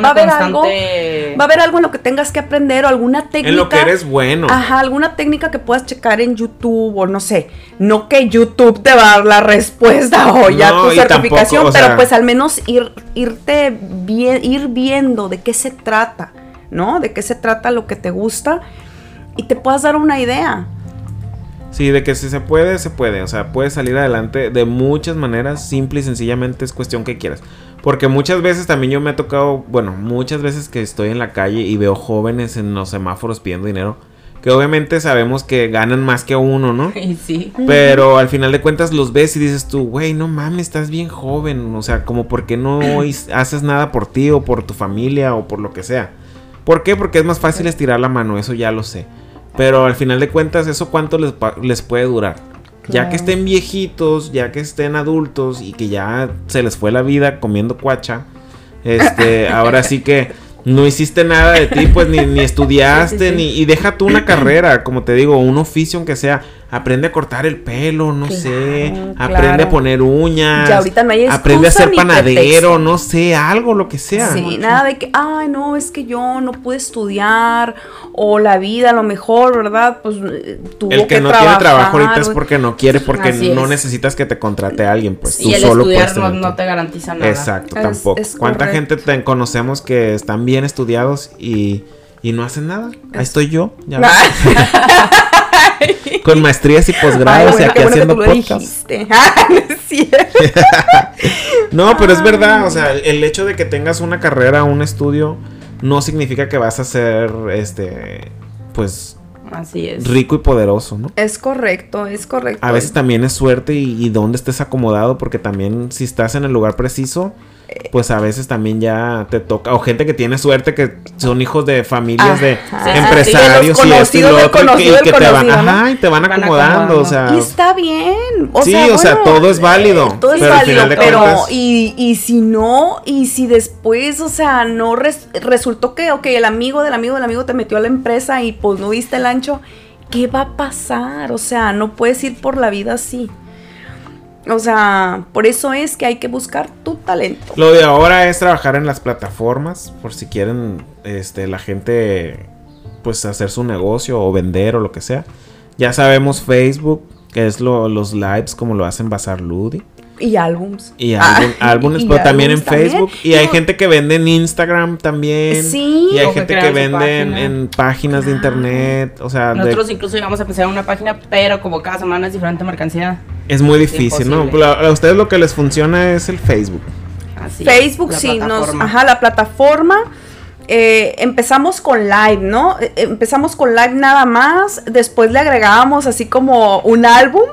va a haber algo, va a haber algo en lo que tengas que aprender o alguna técnica. En lo que eres bueno. Ajá, alguna técnica que puedas checar en YouTube o no sé, no que YouTube te va a dar la respuesta o ya tu certificación, pero pues al menos ir, irte bien, ir viendo de qué se trata. ¿no? De qué se trata lo que te gusta y te puedas dar una idea. Sí, de que si se puede, se puede. O sea, puedes salir adelante de muchas maneras, simple y sencillamente es cuestión que quieras. Porque muchas veces también yo me ha tocado, bueno, muchas veces que estoy en la calle y veo jóvenes en los semáforos pidiendo dinero. Que obviamente sabemos que ganan más que uno, ¿no? [LAUGHS] Sí. Pero al final de cuentas los ves y dices tú, güey, no mames, estás bien joven. O sea, como porque no [CLEARS THROAT] haces nada por ti o por tu familia o por lo que sea. ¿Por qué? Porque es más fácil estirar la mano, eso ya lo sé. Pero al final de cuentas, ¿eso cuánto les, les puede durar? Ya que estén viejitos, ya que estén adultos y que ya se les fue la vida comiendo cuacha, este, [LAUGHS] ahora sí que no hiciste nada de ti, pues ni, ni [LAUGHS] estudiaste, ni y deja tú una carrera, como te digo, un oficio aunque sea, aprende a cortar el pelo, no sé, aprende a poner uñas, ahorita no hay aprende a ser panadero, no sé, algo, lo que sea. Sí, nada de que, ay, no, es que yo no pude estudiar, o la vida a lo mejor, ¿verdad? Pues eh, tuvo El que, no tiene trabajo ahorita es porque no quiere, porque no necesitas que te contrate a alguien, pues tú el solo estudiar no, no, te garantiza nada. Exacto, tampoco. ¿Cuánta gente te conocemos que están bien estudiados y, y no hacen nada? Ahí estoy yo, ya [LAUGHS] [LAUGHS] Con maestrías y posgrados y aquí haciendo podcast. [LAUGHS] [LAUGHS] no, pero es verdad, o sea, el hecho de que tengas una carrera, un estudio, no significa que vas a ser, este, pues... Así es. Rico y poderoso, ¿no? Es correcto, es correcto. A veces también es suerte y, y dónde estés acomodado, porque también si estás en el lugar preciso, pues a veces también ya te toca, o gente que tiene suerte que son hijos de familias de empresarios y esto y lo otro, y, que te van, ajá, y te van, acomodando, o sea. Y está bien, o sí, o sea, todo es válido. todo es válido, pero y, y si no, y si después, o sea, no resultó que, ok, el amigo del amigo del amigo te metió a la empresa y pues no diste el ancho, ¿qué va a pasar? O sea, no puedes ir por la vida así. O sea, por eso es que hay que buscar tu talento. Lo de ahora es trabajar en las plataformas, por si quieren este, la gente pues hacer su negocio o vender o lo que sea. Ya sabemos Facebook, que es lo, los lives como lo hacen Bazar Ludi. Y álbums. Y [LAUGHS] álbumes, pero también en Facebook. Y hay gente que vende en Instagram también. Sí. Y hay gente que, vende en, páginas de internet. O sea, nosotros incluso llegamos a empezar una página, pero como cada semana es diferente mercancía. Es muy difícil, ¿no? A ustedes lo que les funciona es el Facebook. Facebook, sí, nos, ajá, la plataforma. Eh, empezamos con live, ¿no? Eh, empezamos con live nada más. Después le agregábamos así como un álbum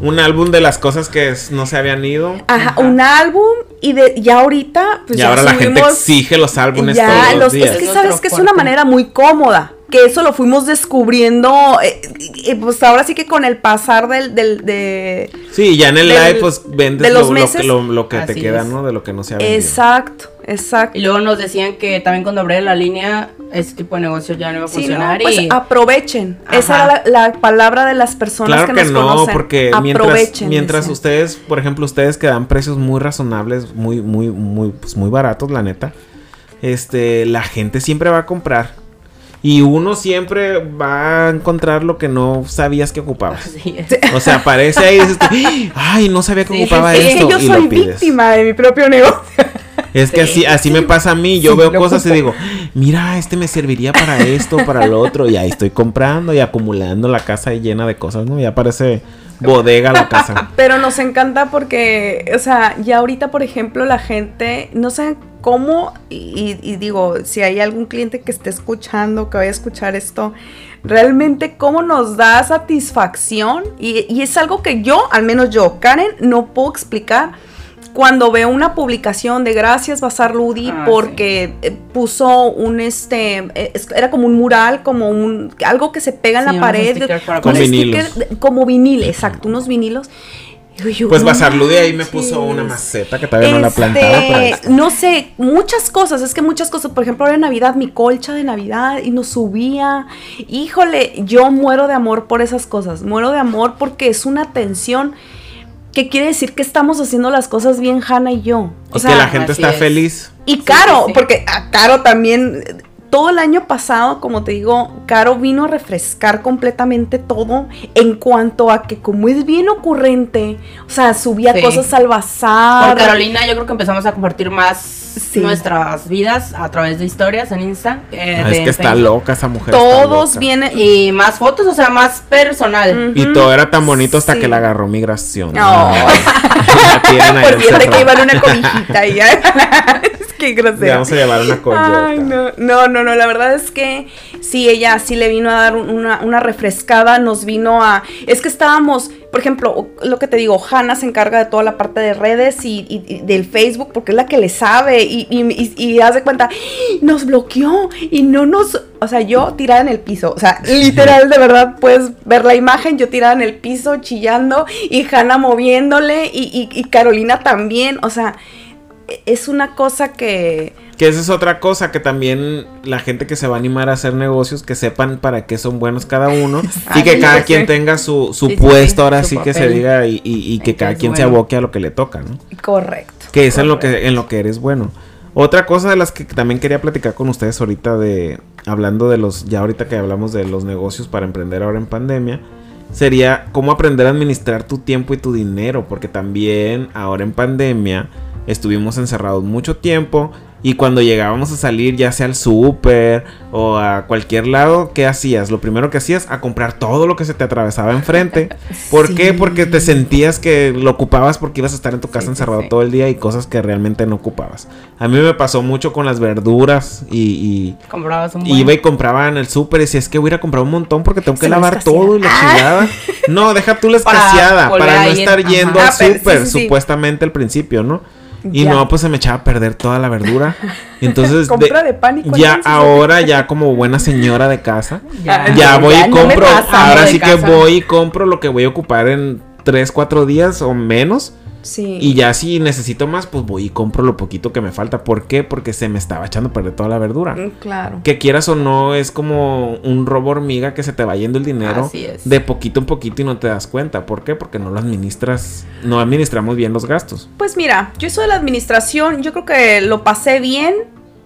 un álbum de las cosas que no se habían ido. Ajá, un álbum y de ya ahorita pues y ahora la gente exige los álbumes todos los, días. Es que sabes que es una manera muy cómoda. Que eso lo fuimos descubriendo, eh, eh, pues ahora sí que con el pasar del, del de... Sí, ya en el live pues vendes lo, lo, que te queda, ¿no? De lo que no se ha vendido. Exacto. Exacto. Y luego nos decían que también cuando abrieron la línea, ese tipo de negocio ya no iba a funcionar. pues aprovechen. Esa era la, palabra de las personas claro que, no, porque mientras, mientras ustedes, por ejemplo, ustedes que dan precios muy razonables, muy, muy, muy, pues muy baratos, la neta, este, la gente siempre va a comprar. Y uno siempre va a encontrar lo que no sabías que ocupabas. O sea, aparece ahí y dices, ay, no sabía que ocupaba esto. Es que yo soy víctima de mi propio negocio. Es que así, así me pasa a mí. Yo veo cosas y digo, mira, este me serviría para esto, para lo otro. Y ahí estoy comprando y acumulando la casa llena de cosas, ¿no? Ya parece bodega la casa. [LAUGHS] Pero nos encanta porque, o sea, ya ahorita, por ejemplo, la gente, no sé cómo, y, y digo, si hay algún cliente que esté escuchando, que vaya a escuchar esto, realmente cómo nos da satisfacción y, y, es algo que yo, al menos yo, Karen, no puedo explicar. Cuando veo una publicación de gracias Bazar Ludi ah, porque sí. puso un este era como un mural, como un algo que se pega en sí, la pared, con vinilos. como vinil, exacto, unos vinilos pues Basarlude ahí me puso una maceta que todavía este, no la plantaba. No sé, muchas cosas, es que muchas cosas, por ejemplo, ahora en Navidad, mi colcha de Navidad y nos subía. Híjole, yo muero de amor por esas cosas, muero de amor porque es una atención que quiere decir que estamos haciendo las cosas bien, Hanna y yo. O y sea, que la gente está es. feliz. Y Caro, sí, sí, porque a Caro también todo el año pasado, como te digo, Caro vino a refrescar completamente todo en cuanto a que como es bien ocurrente, o sea, subía sí. cosas al bazar. Por Carolina yo creo que empezamos a compartir más sí. nuestras vidas a través de historias en Insta. Eh, ah, es que está loca esa mujer. Todos vienen y más fotos, o sea, más personal. Uh -huh. Y todo era tan bonito hasta sí. que la agarró migración. No. [LAUGHS] Por fíjate que iba en una cobijita y ya. [LAUGHS] Qué grosero. Le vamos a llevar una coyota. Ay, no, no, no, no, la verdad es que sí, ella sí le vino a dar una, una refrescada, nos vino a... Es que estábamos, por ejemplo, lo que te digo, Hanna se encarga de toda la parte de redes y, y, y del Facebook porque es la que le sabe y, y, de cuenta, nos bloqueó y no nos... O sea, yo tirada en el piso, o sea, literal, de verdad, puedes ver la imagen, yo tirada en el piso, chillando, y Hanna moviéndole, y, y Carolina también, o sea, es una cosa que... Que esa es otra cosa, que también la gente que se va a animar a hacer negocios, que sepan para qué son buenos cada uno [LAUGHS] y que cada quien tenga su, su sí, puesto, sí, ahora sí que se diga y, y, y que cada quien bueno. se aboque a lo que le toca, ¿no? Correcto. Que es correcto. en lo que, en lo que eres bueno. Otra cosa de las que también quería platicar con ustedes ahorita de, hablando de los, ya ahorita que hablamos de los negocios para emprender ahora en pandemia, sería cómo aprender a administrar tu tiempo y tu dinero, porque también ahora en pandemia estuvimos encerrados mucho tiempo y cuando llegábamos a salir ya sea al súper o a cualquier lado, ¿qué hacías? Lo primero que hacías a comprar todo lo que se te atravesaba enfrente. [LAUGHS] ¿Por sí. qué? Porque te sentías que lo ocupabas porque ibas a estar en tu casa sí, encerrado sí. todo el día y cosas que realmente no ocupabas. A mí me pasó mucho con las verduras y, y comprabas un iba y compraba en el súper y decía, es que voy a ir a comprar un montón porque tengo que lavar todo y la ah. chingada. [LAUGHS] No, deja tú la escaseada para, para no estar yendo Ajá. al súper, supuestamente al principio, ¿no? [LAUGHS] Y ya. no, pues se me echaba a perder toda la verdura. [LAUGHS] Entonces, Compra de, de pánico. Ya ahora, ya como buena señora de casa, [LAUGHS] ya, ya voy ya y compro. No ahora sí casa. que voy y compro lo que voy a ocupar en 3, 4 días o menos. Sí. Y ya si necesito más, pues voy y compro lo poquito que me falta. ¿Por qué? Porque se me estaba echando a perder toda la verdura. Claro. Que quieras o no, es como un robo hormiga que se te va yendo el dinero Así es. de poquito en poquito y no te das cuenta. ¿Por qué? Porque no lo administras, no administramos bien los gastos. Pues mira, yo eso de la administración, yo creo que lo pasé bien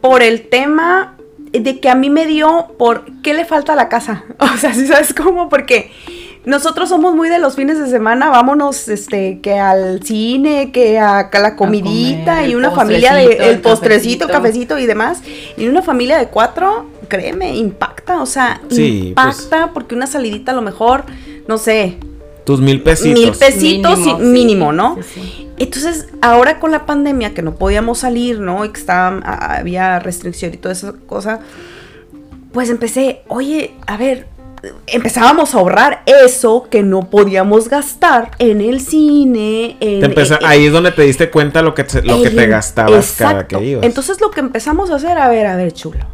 por el tema de que a mí me dio por qué le falta a la casa. [LAUGHS] O sea, si sabes cómo? Porque nosotros somos muy de los fines de semana, vámonos este que al cine, que a, a la comidita comer, y una familia de el, el postrecito, cafecito. cafecito. y demás. Y una familia de cuatro, créeme, impacta, o sea, sí, impacta pues, porque una salidita a lo mejor, no sé, tus mil pesitos. Mil pesitos mínimo, sí, mínimo ¿no? Sí, sí. Entonces, ahora con la pandemia que no podíamos salir, ¿no? Y que estaba, había restricción y toda esa cosa, pues empecé, oye, a ver, empezábamos a ahorrar eso que no podíamos gastar en el cine. En, te empezó, en, ahí es donde te diste cuenta lo que te, lo que te gastabas exacto. cada que ibas. Entonces lo que empezamos a hacer, a ver, a ver, chulo.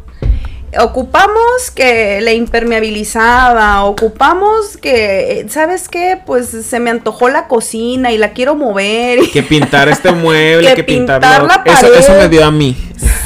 Ocupamos que la impermeabilizada, ocupamos que, ¿sabes qué? Pues se me antojó la cocina y la quiero mover. Que pintar este [LAUGHS] mueble, que, que pintar, pintar la pared. Eso, eso me dio a mí.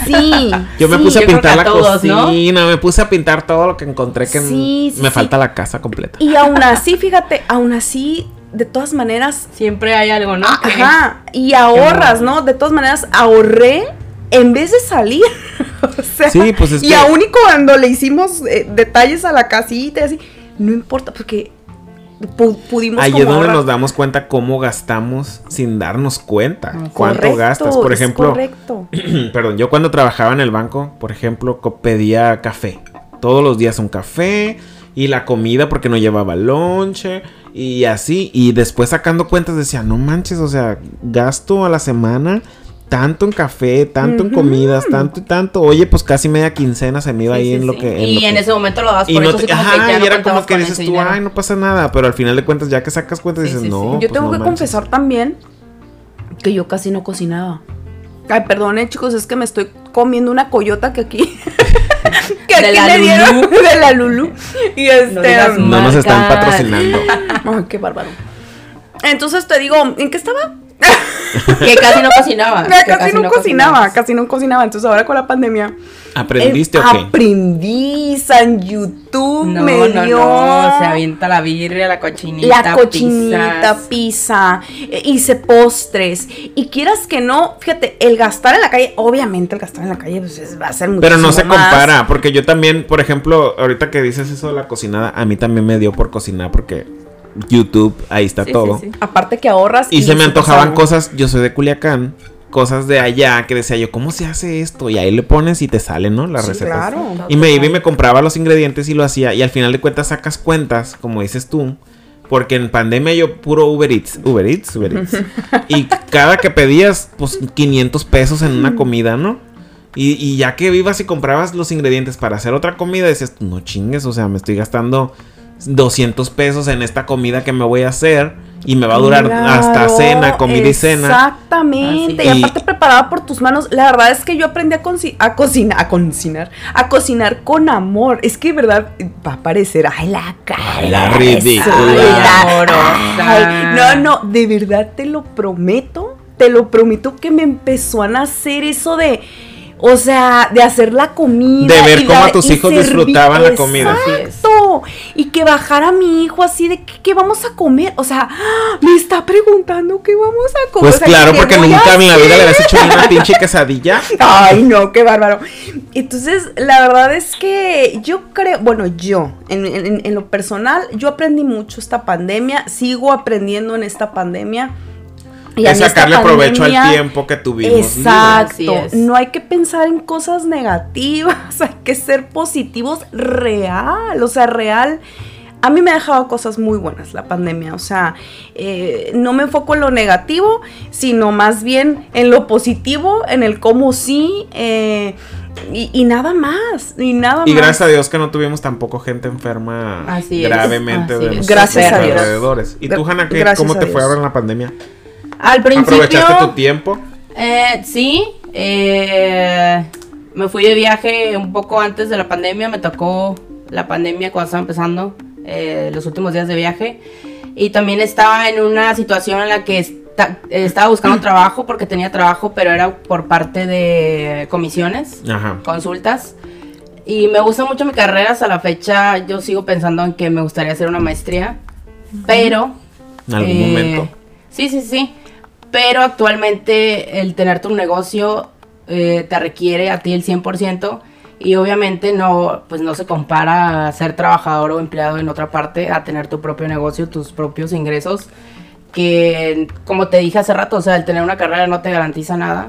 Sí. [LAUGHS] Yo me sí, puse a pintar a la todos, cocina, ¿no? me puse a pintar todo lo que encontré que sí, sí, me falta la casa completa. Y aún así, fíjate, aún así, de todas maneras. Siempre hay algo, ¿no? Ajá. Y ahorras, ¿no? De todas maneras, ahorré en vez de salir. [LAUGHS] o sea, sí, pues es y que... aún y cuando le hicimos eh, detalles a la casita y así, no importa, porque pudimos Ahí es donde nos damos cuenta cómo gastamos sin darnos cuenta. cuánto gastas. Por ejemplo, correcto. [CLEARS THROAT] perdón, yo cuando trabajaba en el banco, por ejemplo, pedía café. Todos los días un café y la comida porque no llevaba lonche y así. Y después sacando cuentas decía, no manches, o sea, gasto a la semana tanto en café, tanto en comidas, tanto y tanto. Oye, pues casi media quincena se me iba ahí en lo que. y en ese momento lo das por y eso, ajá, y era como que dices tú, ay, no pasa nada. Pero al final de cuentas, ya que sacas cuentas, dices, no. Yo pues tengo que confesar también que yo casi no cocinaba. Ay, perdone, chicos, es que me estoy comiendo una coyota que aquí. [LAUGHS] que aquí le dieron de la Lulu. Y este. No, nos están patrocinando. [LAUGHS] Ay, qué bárbaro. Entonces te digo, ¿en qué estaba? Que casi no cocinaba. [LAUGHS] casi, no, cocinaba, casi no cocinaba. Entonces ahora con la pandemia. ¿Aprendiste eh, o qué? Aprendí, en YouTube no, me no, No, se avienta la birria, la cochinita, La cochinita, pizza, eh, hice postres. Y quieras que no, fíjate, el gastar en la calle, obviamente el gastar en la calle pues, va a ser mucho Pero no se compara, porque yo también, por ejemplo, ahorita que dices eso de la cocinada, a mí también me dio por cocinar porque YouTube, ahí está todo. Aparte que ahorras. Y, se me antojaban cosas, yo soy de Culiacán, cosas de allá que decía yo, ¿cómo se hace esto? Y ahí le pones y te salen, ¿no? Las recetas. Claro. Y me iba y me compraba los ingredientes y lo hacía. Y al final de cuentas sacas cuentas, como dices tú. Porque en pandemia yo puro Uber Eats, Uber Eats, Uber Eats. [LAUGHS] y cada que pedías, pues 500 pesos en una comida, ¿no? Y, y ya que vivas y comprabas los ingredientes para hacer otra comida, dices, no chingues, o sea, me estoy gastando 200 pesos en esta comida que me voy a hacer y me va a durar hasta cena, comida y cena. Exactamente. Y, aparte preparada por tus manos. La verdad es que yo aprendí a, a cocinar, a cocinar, a cocinar con amor. Es que de verdad va a parecer, ay, la cara. la ridícula. no, no, de verdad te lo prometo. Te lo prometo que me empezó a nacer eso de o sea, de hacer la comida. De ver cómo tus hijos disfrutaban la comida. Exacto. Y que bajara mi hijo así de ¿qué, vamos a comer. O sea, me está preguntando qué vamos a comer. Pues claro, porque nunca en la vida le habías hecho una pinche quesadilla. [LAUGHS] Ay, no, qué bárbaro. Entonces, la verdad es que yo creo, bueno, yo, en, en lo personal, yo aprendí mucho esta pandemia. Sigo aprendiendo en esta pandemia y sacarle provecho al tiempo que tuvimos. Exacto. No hay que pensar en cosas negativas, [LAUGHS] hay que ser positivos real, o sea, real. A mí me ha dejado cosas muy buenas la pandemia, o sea, eh, no me enfoco en lo negativo, sino más bien en lo positivo, en el cómo sí, eh, y, nada más, y nada y gracias a Dios que no tuvimos tampoco gente enferma gravemente de los gracias a Dios. alrededores. ¿Y tú, Hanna, cómo te fue a ver en la pandemia? Al principio. ¿Aprovechaste tu tiempo? Eh, sí. Eh, me fui de viaje un poco antes de la pandemia. Me tocó la pandemia cuando estaba empezando. Eh, los últimos días de viaje. Y también estaba en una situación en la que estaba buscando [CLEARS THROAT] trabajo porque tenía trabajo, pero era por parte de comisiones, consultas. Y me gusta mucho mi carrera hasta la fecha. Yo sigo pensando en que me gustaría hacer una maestría, pero... En algún momento. Sí, sí, sí pero actualmente el tener tu negocio eh, te requiere a ti el 100% y obviamente no, pues no se compara a ser trabajador o empleado en otra parte a tener tu propio negocio, tus propios ingresos que como te dije hace rato, o sea, el tener una carrera no te garantiza nada.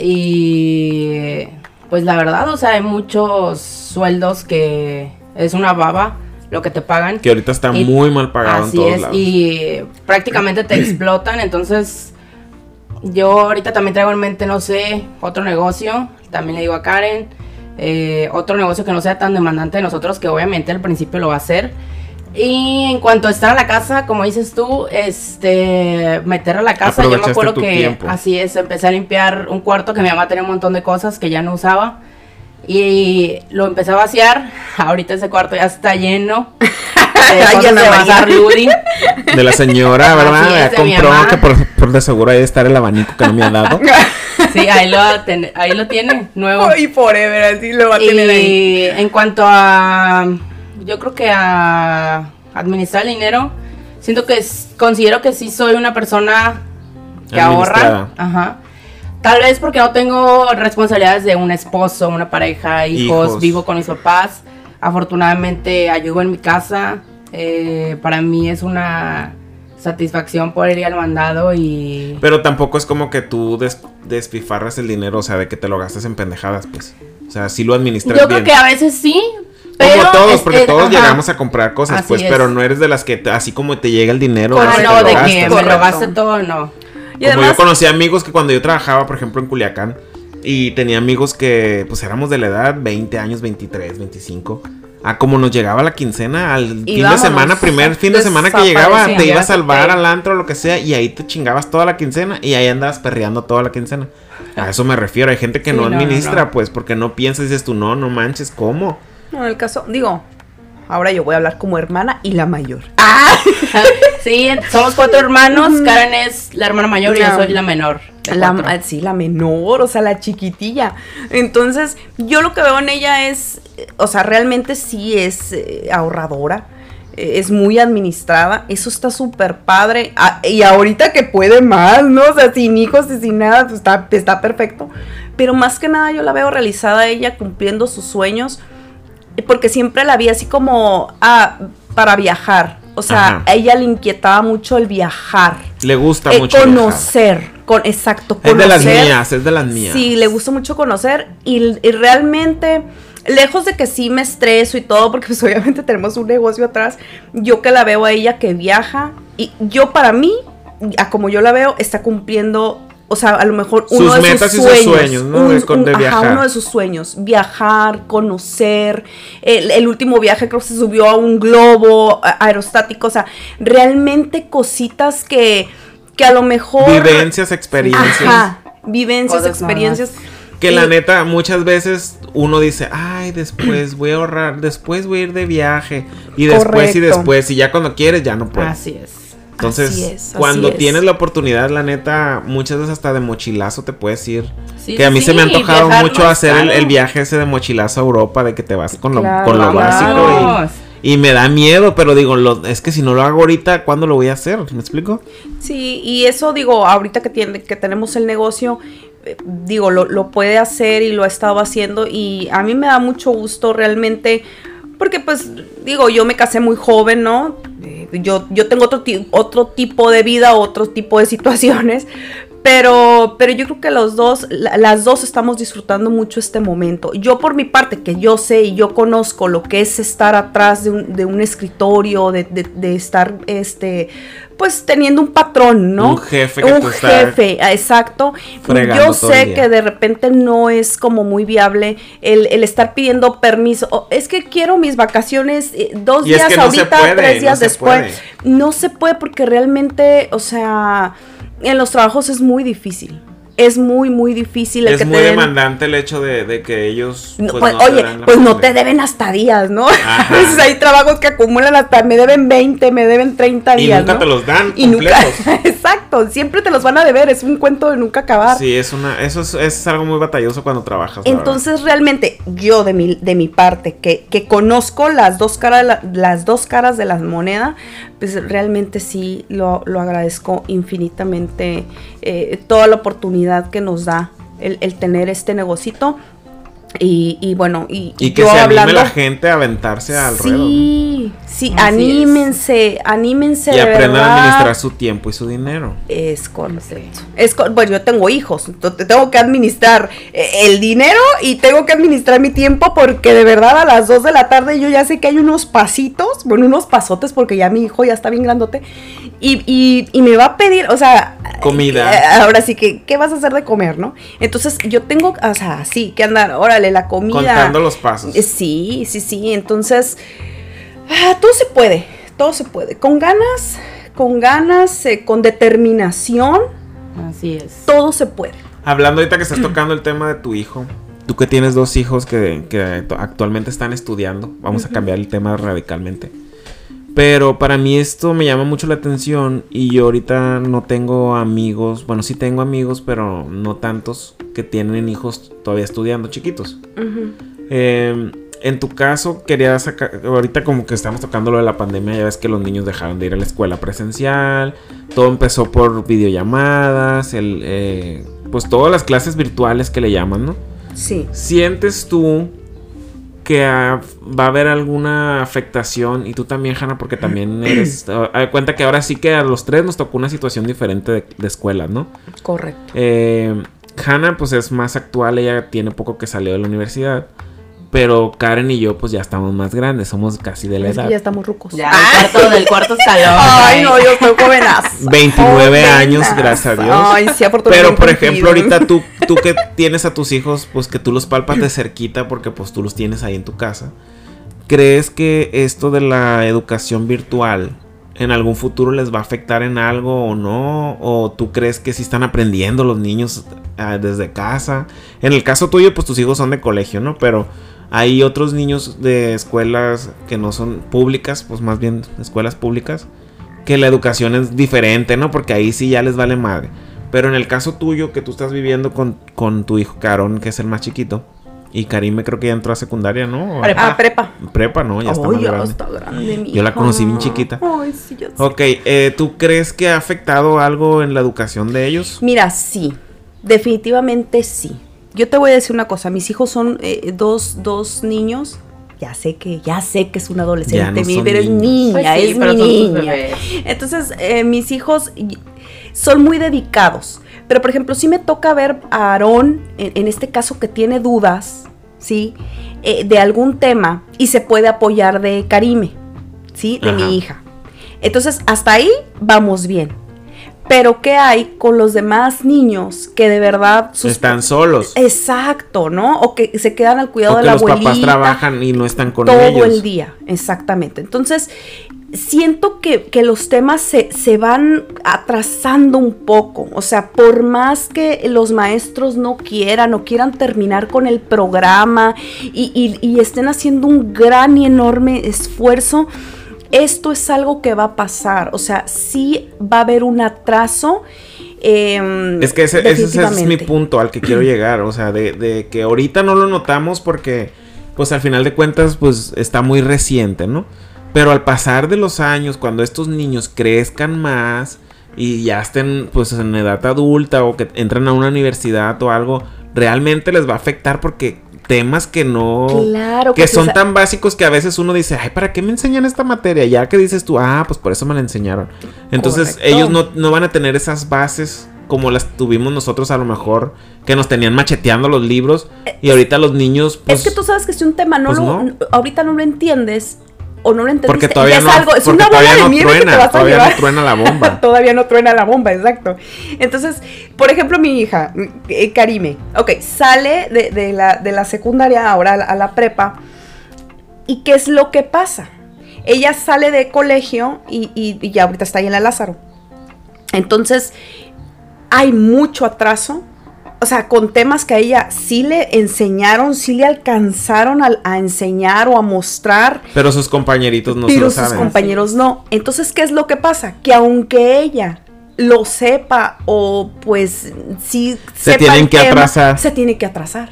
Y pues la verdad, o sea, hay muchos sueldos que es una baba lo que te pagan. Que ahorita está muy mal pagado en todos es, Y prácticamente te explotan, entonces yo ahorita también traigo en mente, no sé, otro negocio. También le digo a Karen, eh, otro negocio que no sea tan demandante de nosotros, que obviamente al principio lo va a hacer. Y en cuanto a estar a la casa, como dices tú, este, meter a la casa, yo me acuerdo que así es, empecé a limpiar un cuarto que mi mamá tenía un montón de cosas que ya no usaba. Y lo empecé a vaciar. [LAUGHS] Ahorita ese cuarto ya está lleno. [LAUGHS] De, de la señora, ¿verdad? compró que por, de seguro de estar el abanico que no me ha dado. [LAUGHS] Sí, ahí lo, ahí lo tiene, nuevo. Y forever, así lo va a tener ahí. en cuanto a. Yo creo que a administrar el dinero, siento que considero que sí soy una persona que ahorra. Ajá. Tal vez porque no tengo responsabilidades de un esposo, una pareja, hijos, vivo con mis papás. Afortunadamente ayudo en mi casa. Eh, para mí es una satisfacción poder ir al mandado y... Pero tampoco es como que tú des- despifarras el dinero, o sea, de que te lo gastes en pendejadas, pues. O sea, sí lo administras Yo bien. creo que a veces sí, pero... como todos, es- porque es- todos ajá. llegamos a comprar cosas, Así pues, es. pero no eres de las que así como te llega el dinero. Ah, no, de que me lo gaste todo, no. Y Como además, yo conocí amigos que cuando yo trabajaba, por ejemplo, en Culiacán, y tenía amigos que, pues, éramos de la edad 20 años, 23, 25. Ah, como nos llegaba la quincena al fin de semana, [LAUGHS] primer fin de semana que llegaba, te ibas al bar, Ok. al antro, lo que sea, y ahí te chingabas toda la quincena y ahí andabas perreando toda la quincena. A eso me refiero, hay gente que Sí, no administra, no. pues, porque no piensas y dices tú, no, no manches, ¿cómo? no, en el caso, digo, ahora yo voy a hablar como hermana y la mayor. [LAUGHS] sí, somos cuatro hermanos. Karen es la hermana mayor y yo soy la menor. La, sí, la menor, o sea, la chiquitilla. Entonces, yo lo que veo en ella es, eh, o sea, realmente sí es eh, ahorradora, eh, es muy administrada, eso está súper padre. Ah, y ahorita que puede más, ¿no? O sea, sin hijos y sin nada, pues está, está perfecto. Pero más que nada yo la veo realizada ella cumpliendo sus sueños, porque siempre la vi así como, ah, para viajar. O sea, Ajá. a ella le inquietaba mucho el viajar. Le gusta Eh, mucho. viajar. conocer, con, exacto, Es de las conocer. mías, es de las mías. Sí, le gusta mucho conocer y, y realmente, lejos de que sí me estreso y todo, porque pues [LAUGHS] obviamente tenemos un negocio atrás, yo que la veo a ella que viaja y yo para mí, a como yo la veo, está cumpliendo, o sea, a lo mejor uno Sus de metas y sus sus sueños. sueños, ¿no? De con- de ajá, viajar. uno de sus sueños, viajar, conocer. El, el último viaje creo que se subió a un globo aerostático, o sea, realmente cositas que, que a lo mejor... Vivencias, experiencias. Ajá, vivencias, Cosas experiencias. Que la neta, muchas veces uno dice, ay, después voy a ahorrar, después voy a ir de viaje. Y después y después, y ya cuando quieres, ya no puedes. Así es. Entonces, Así es, así cuando es. tienes la oportunidad, la neta, muchas veces hasta de mochilazo te puedes ir. Sí, que a mí sí, se me ha antojado mucho hacer el, viaje ese de mochilazo a Europa, de que te vas con lo, Claro, con lo básico. Vamos. Y, y me da miedo, pero digo, lo- es que si no lo hago ahorita, ¿cuándo lo voy a hacer? ¿Me explico? Sí, y eso digo, ahorita que, tiene, que tenemos el negocio, eh, digo, lo, lo puede hacer y lo ha estado haciendo y a mí me da mucho gusto realmente, porque pues digo, yo me casé muy joven, ¿no? Eh, yo, yo tengo otro, otro tipo de vida, otro tipo de situaciones, pero, pero yo creo que los dos, la- las dos estamos disfrutando mucho este momento. Yo por mi parte, que yo sé y yo conozco lo que es estar atrás de un, de un escritorio, de, de- de estar, este, pues teniendo un patrón, ¿no? Un jefe que Un jefe, ah, exacto. Yo sé que de repente no es como muy viable el, el estar pidiendo permiso. Es que quiero mis vacaciones eh, dos Y es días no ahorita, puede, tres días después. puede. No se puede porque realmente, o sea, en los trabajos es muy difícil. Es muy, muy difícil el es que muy te den- demandante el hecho de, de que ellos. no, pues, pues, no oye, pues no te deben hasta días, ¿no? [LAUGHS] A veces hay trabajos que acumulan hasta, me deben 20, me deben 30 Y días. nunca ¿no? te los dan Y nunca, [LAUGHS] exacto, siempre te los van a deber, es un cuento de nunca acabar. Sí, es una, eso es, es algo muy batalloso cuando trabajas. Entonces realmente yo de mi, de mi parte, que, que conozco las dos, caras de la- las dos caras de la moneda, pues realmente sí lo, lo agradezco infinitamente eh, toda la oportunidad que nos da el, el tener este negocito. Y, y bueno, y, Y que yo se anime hablando... la gente a aventarse al. Sí, sí, Así anímense, anímense Y de aprendan verdad. a administrar su tiempo y su dinero. Es correcto. Es co- bueno, yo tengo hijos, entonces tengo que administrar eh, el dinero y tengo que administrar mi tiempo porque de verdad a las 2 de la tarde yo ya sé que hay unos pasitos, bueno, unos pasotes porque ya mi hijo ya está bien grandote y, y- y me va a pedir, o sea... Comida. eh, ahora sí que, ¿qué vas a hacer de comer, no? Entonces yo tengo, o sea, sí, que andar, órale, la comida. Contando los pasos. Eh, Sí, sí, sí. Entonces, ah, todo se puede, todo se puede. Con ganas, con ganas, eh, con determinación, Así es. todo se puede. Hablando ahorita que estás tocando el tema de tu hijo. Tú que tienes dos hijos que, que actualmente están estudiando. Vamos a cambiar el tema radicalmente. Pero para mí esto me llama mucho la atención y yo ahorita no tengo amigos, bueno sí tengo amigos, pero no tantos que tienen hijos todavía estudiando chiquitos. Eh, en tu caso, quería sacar, ahorita como que estamos tocando lo de la pandemia, ya ves que los niños dejaron de ir a la escuela presencial, todo empezó por videollamadas, el, eh, pues todas las clases virtuales que le llaman, ¿no? Sí. ¿Sientes tú que ah, va a haber alguna afectación, y tú también, Hanna, porque también [CLEARS THROAT] eres, ah, cuenta que ahora sí que a los tres nos tocó una situación diferente de, de escuela, ¿no? Correcto. Eh, Hannah pues es más actual, ella tiene poco que salió de la universidad. Pero Karen y yo, pues ya estamos más grandes, somos casi de la edad. ya estamos rucos. Ya, del cuarto, del cuarto escalón. Ay, no, yo soy jovenas. 29 años, gracias a Dios. Ay, sí, Pero, por ejemplo, ahorita tú, tú que tienes a tus hijos, pues que tú los palpas de cerquita porque pues tú los tienes ahí en tu casa. ¿Crees que esto de la educación virtual en algún futuro les va a afectar en algo o no? ¿O tú crees que sí están aprendiendo los niños ah, desde casa? En el caso tuyo, pues tus hijos son de colegio, ¿no? Pero hay otros niños de escuelas que no son públicas, pues más bien escuelas públicas, que la educación es diferente, ¿no? Porque ahí sí ya les vale madre. Pero en el caso tuyo, que tú estás viviendo con, con tu hijo Carón, que es el más chiquito, y Karime creo que ya entró a secundaria, ¿no? Prepa. Ah, prepa. Prepa, ¿no? Ya está, oh, más ya grande. está grande. mi Yo la conocí bien chiquita. Ay, sí, ya. Ok, eh, ¿tú crees que ha afectado algo en la educación de ellos? Mira, sí, definitivamente sí. Yo te voy a decir una cosa, mis hijos son eh, dos, dos niños. Ya sé que, ya sé que es un adolescente, no mi pero es niña, Pues sí, es mi niña. Entonces, eh, mis hijos son muy dedicados. Pero, por ejemplo, sí me toca ver a Aarón, en, en este caso que tiene dudas, ¿sí? Eh, de algún tema y se puede apoyar de Karime, ¿sí? De Ajá. mi hija. Entonces, hasta ahí vamos bien. Pero, ¿qué hay con los demás niños que de verdad sus Están solos. Exacto, ¿no? O que se quedan al cuidado O de que la los abuelita papás trabajan y no están con todo ellos. el día, exactamente. Entonces, siento que, que los temas se, se van atrasando un poco. O sea, por más que los maestros no quieran o quieran terminar con el programa y, y- y estén haciendo un gran y enorme esfuerzo, esto es algo que va a pasar. O sea, sí va a haber un atraso. em, Es que ese, ese- ese es mi punto al que quiero [CLEARS THROAT] llegar. O sea, de, de que ahorita no lo notamos porque, pues al final de cuentas, pues está muy reciente, ¿no? Pero al pasar de los años, cuando estos niños crezcan más y ya estén, pues en edad adulta o que entren a una universidad o algo, realmente les va a afectar porque temas que no... Claro que son tan básicos que a veces uno dice, ay, ¿para qué me enseñan esta materia? Ya que dices tú, ah, pues por eso me la enseñaron. Entonces Correcto. ellos no, no van a tener esas bases como las tuvimos nosotros a lo mejor, que nos tenían macheteando los libros y ahorita los niños, pues... es que tú sabes que si un tema no pues lo, no. ahorita no lo entiendes o no lo entendiste, porque todavía no, es algo, es una bola de no nieve que te truena, vas a todavía llevar. no truena la bomba. [LAUGHS] todavía no truena la bomba, exacto. Entonces, por ejemplo, mi hija, eh, Karime, ok, sale de, de la, de la secundaria ahora a la, a la prepa. ¿Y qué es lo que pasa? Ella sale de colegio y, y- y ya ahorita está ahí en la Lázaro. Entonces, hay mucho atraso. O sea, con temas que a ella sí le enseñaron, sí le alcanzaron a, a enseñar o a mostrar, Pero sus compañeritos no se pero lo sus saben. compañeros no. Entonces, ¿qué es lo que pasa? Que aunque ella lo sepa o pues sí Se sepa tienen el que tema, atrasar. Se tiene que atrasar.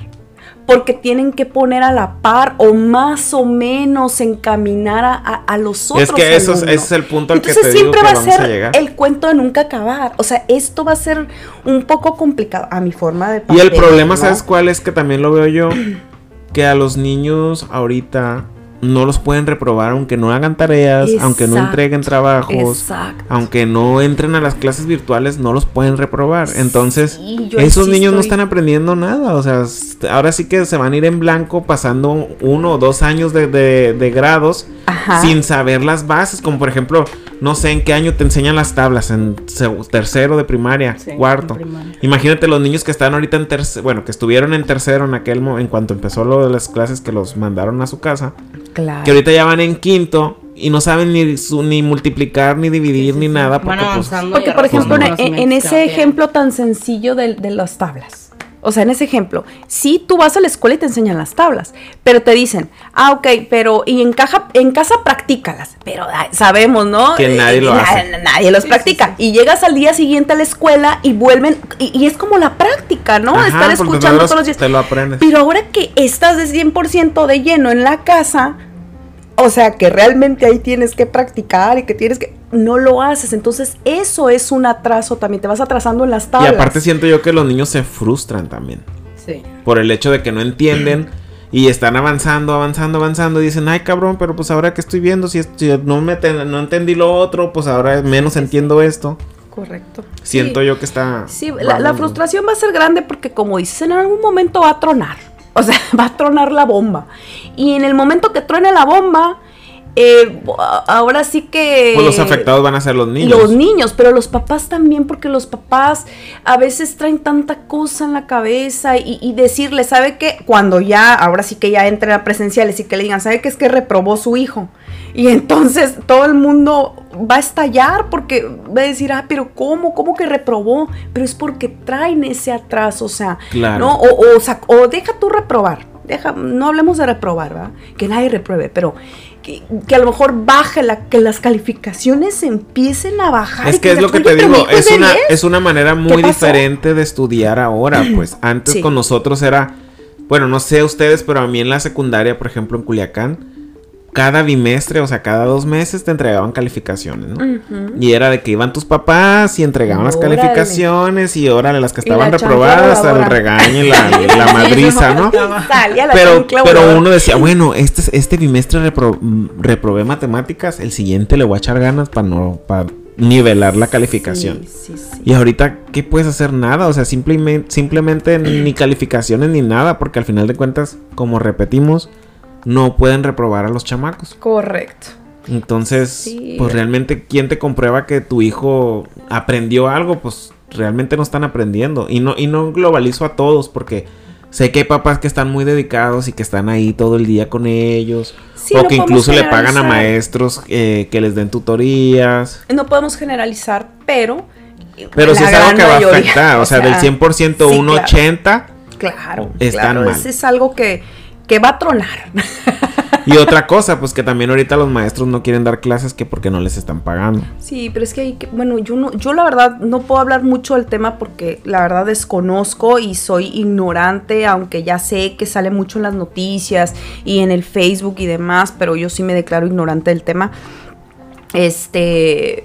Porque tienen que poner a la par o más o menos encaminar a, a- a los otros. Es que eso es- ese es el punto al que Entonces te digo siempre que va a vamos a ser el cuento de nunca acabar. O sea, esto va a ser un poco complicado a mi forma de Y el problema, ¿no? ¿sabes cuál es? Que también lo veo yo. Que a los niños ahorita no los pueden reprobar aunque no hagan tareas, aunque no entreguen trabajos, Exacto. aunque no entren a las clases virtuales, no los pueden reprobar. Entonces, Sí, esos niños no están aprendiendo nada. O sea, ahora sí que se van a ir en blanco pasando uno o dos años de, de- de grados Ajá. sin saber las bases. Como por ejemplo, no sé en qué año te enseñan las tablas, en tercero de primaria, Sí, cuarto. primaria. Imagínate los niños que están ahorita en tercero, bueno, que estuvieron en tercero en aquel mo- en cuanto empezó lo de las clases que los mandaron a su casa, Claro. que ahorita ya van en quinto y no saben ni su- ni multiplicar ni dividir ni nada Van porque pues, avanzando. Porque, por ejemplo, en, ese ejemplo tan sencillo de, de las tablas. O sea, en ese ejemplo, sí, tú vas a la escuela y te enseñan las tablas, pero te dicen, ah, ok, pero y en, caja, en casa practícalas. Pero sabemos, ¿no? Que nadie lo hace. na- Nadie los Sí, practica. sí, Y llegas al día siguiente a la escuela y vuelven, y, y es como la práctica, ¿no? ajá, Estar escuchando no todos los días. te lo aprendes. Pero ahora que estás de 100% de lleno en la casa, o sea, que realmente ahí tienes que practicar y que tienes que... No lo haces. Entonces, eso es un atraso también. Te vas atrasando en las Y tablas. aparte siento yo que los niños se frustran también Sí. por el hecho de que no entienden Y están avanzando, avanzando, avanzando. Y dicen, ay cabrón, pero pues ahora que estoy viendo, si, no, me no entendí lo otro, pues ahora menos entiendo esto. Correcto. Siento yo que está... Sí, la, frustración va a ser grande porque como dices, en algún momento va a tronar. O sea, [LAUGHS] va a tronar la bomba. Y en el momento que truene la bomba, eh, ahora sí que... Pues los afectados van a ser los niños. Los niños, pero los papás también, porque los papás a veces traen tanta cosa en la cabeza y, y decirle, ¿sabe qué? Cuando ya, ahora sí que ya entren a presenciales y que le digan, ¿sabe qué es que reprobó su hijo? Y [LAUGHS] entonces todo el mundo va a estallar porque va a decir, ah, pero ¿cómo? ¿Cómo que reprobó? Pero es porque traen ese atraso, o sea, ¿no? O, o, o, deja tú reprobar, deja, no hablemos de reprobar, ¿verdad? Que nadie repruebe, pero que, a lo mejor baje la, que las calificaciones empiecen a bajar. Es que, es lo que te digo, es una, es una manera muy diferente de estudiar ahora, [CLEARS THROAT] pues. Antes con nosotros era, bueno, no sé ustedes, pero a mí en la secundaria, por ejemplo, en Culiacán, cada bimestre, o sea, cada dos meses te entregaban calificaciones, ¿no? Y era de que iban tus papás y entregaban las calificaciones y órale, las que estaban reprobadas, al regaño y la, [LAUGHS] la madriza, ¿no? pero, pero uno decía, bueno, este, este bimestre reprobé matemáticas, el siguiente le voy a echar ganas para no, para nivelar la calificación. y ahorita, ¿qué puedes hacer? Nada, o sea, simplemente, simplemente ni calificaciones ni nada, porque al final de cuentas, como repetimos, no pueden reprobar a los chamacos. Correcto. Entonces, pues realmente, ¿quién te comprueba que tu hijo aprendió algo? Pues realmente no están aprendiendo. Y no, y no globalizo a todos porque sé que hay papás que están muy dedicados y que están ahí todo el día con ellos. o que incluso le pagan a maestros eh, que les den tutorías. No podemos generalizar, pero... Pero sí es algo que va a afectar. O sea, del 100%, un 80%. Claro, están claro. Mal. es algo que que va a tronar. [LAUGHS] Y otra cosa, pues que también ahorita los maestros no quieren dar clases que porque no les están pagando. Sí, pero es que hay que, bueno, yo no, yo la verdad no puedo hablar mucho del tema porque la verdad desconozco y soy ignorante, aunque ya sé que sale mucho en las noticias y en el Facebook y demás, pero yo sí me declaro ignorante del tema. Este,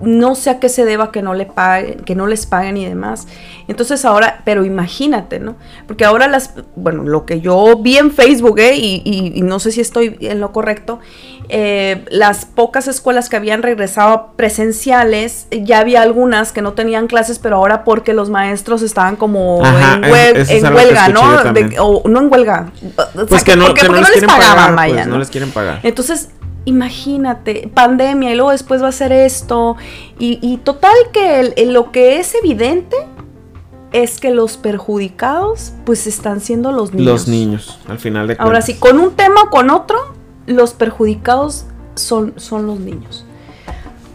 no sé a qué se deba que no le paguen, que no les paguen y demás. Entonces ahora, pero imagínate, ¿no? Porque ahora las, bueno, lo que yo vi en Facebook, ¿eh? y, no sé si estoy en lo correcto, eh, las pocas escuelas que habían regresado presenciales, ya había algunas que no tenían clases, pero ahora porque los maestros estaban como en, huelga, ¿no? o no en huelga. Pues que no, que no les, pagar, pues, ¿no? les quieren pagar. Entonces, imagínate, pandemia y luego después va a ser esto. Y, total que lo que es evidente es que los perjudicados pues están siendo los niños. Los niños, al final de cuentas. Ahora sí, con un tema o con otro, los perjudicados son, son los niños.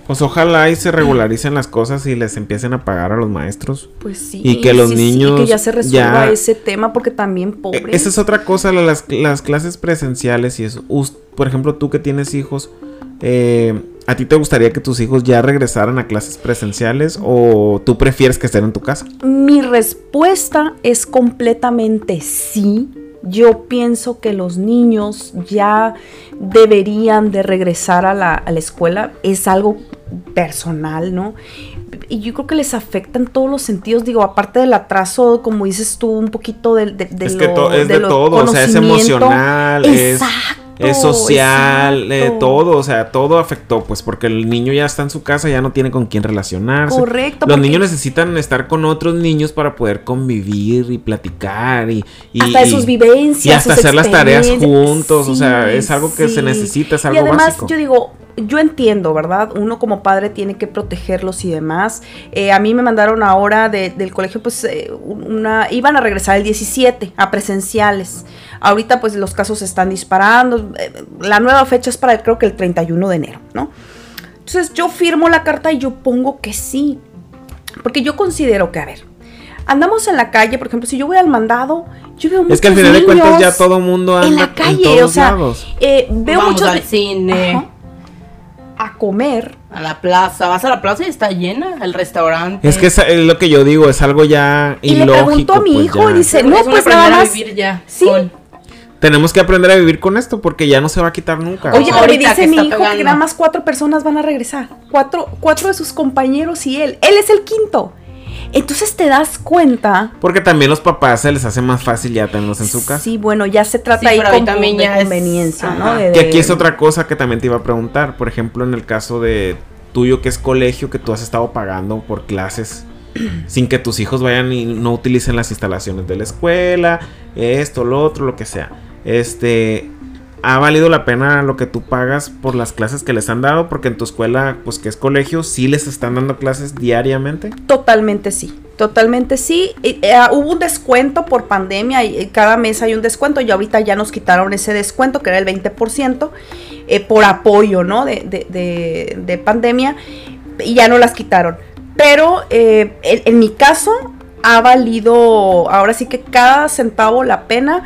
Pues ojalá y se regularicen las cosas y les empiecen a pagar a los maestros. Pues sí. Y que los niños. que ya se resuelva ese tema porque también e, pobres. Esa es otra cosa, las, las clases presenciales y eso. Por ejemplo, tú que tienes hijos, eh, ¿a ti te gustaría que tus hijos ya regresaran a clases presenciales o tú prefieres que estén en tu casa? Mi respuesta es completamente sí yo pienso que los niños ya deberían de regresar a la, escuela. Es algo personal, ¿no? Y yo creo que les afecta en todos los sentidos. Digo, aparte del atraso, como dices tú, un poquito de, de, es que es de, todo, o sea, es emocional. Exacto es social, eh, todo, o sea, todo afectó, pues porque el niño ya está en su casa, ya no tiene con quién relacionarse. Correcto. Los niños necesitan estar con otros niños para poder convivir y platicar y... y hasta sus vivencias. Y hasta hacer las tareas juntos, o sea, es algo que se necesita, es algo Y además, yo digo, yo entiendo, ¿verdad? Uno como padre tiene que protegerlos y demás. Eh, a mí me mandaron ahora del colegio, pues, eh, una, iban a regresar el 17 a presenciales. Ahorita, pues, los casos se están disparando. Eh, la nueva fecha es para, creo que el 31 de enero, ¿no? Entonces, yo firmo la carta y yo pongo que sí. Porque yo considero que, a ver, andamos en la calle, por ejemplo, si yo voy al mandado, yo veo muchos Es que al final de cuentas ya todo mundo anda en la calle, o sea, veo mucho al cine a comer. A la plaza, vas a la plaza y está llena el restaurante. Es que es, lo que yo digo, es algo ya y le pregunto a mi pues hijo y dice, no, pues nada más. Vivir ya sí. Tenemos que aprender a vivir con esto porque ya no se va a quitar nunca. Oye, pero me dice mi hijo que nada más cuatro personas van a regresar. Cuatro, cuatro de sus compañeros y él. Él es el quinto. Entonces te das cuenta. Porque también los papás se les hace más fácil ya tenerlos en su casa. Sí, bueno, ya se trata ahí como también de conveniencia, ¿no? que aquí es otra cosa que también te iba a preguntar. Por ejemplo, en el caso de tuyo que es colegio que tú has estado pagando por clases [CLEARS THROAT] sin que tus hijos vayan y no utilicen las instalaciones de la escuela, esto, lo otro, lo que sea. Este, ¿ha valido la pena lo que tú pagas por las clases que les han dado? Porque en tu escuela, pues que es colegio, ¿sí les están dando clases diariamente? Totalmente sí, totalmente sí. Eh, hubo un descuento por pandemia y cada mes hay un descuento y ahorita ya nos quitaron ese descuento que era el 20% eh, por apoyo, ¿no? De, de, de, pandemia y ya no las quitaron. Pero eh, en mi caso ha valido ahora sí que cada centavo la pena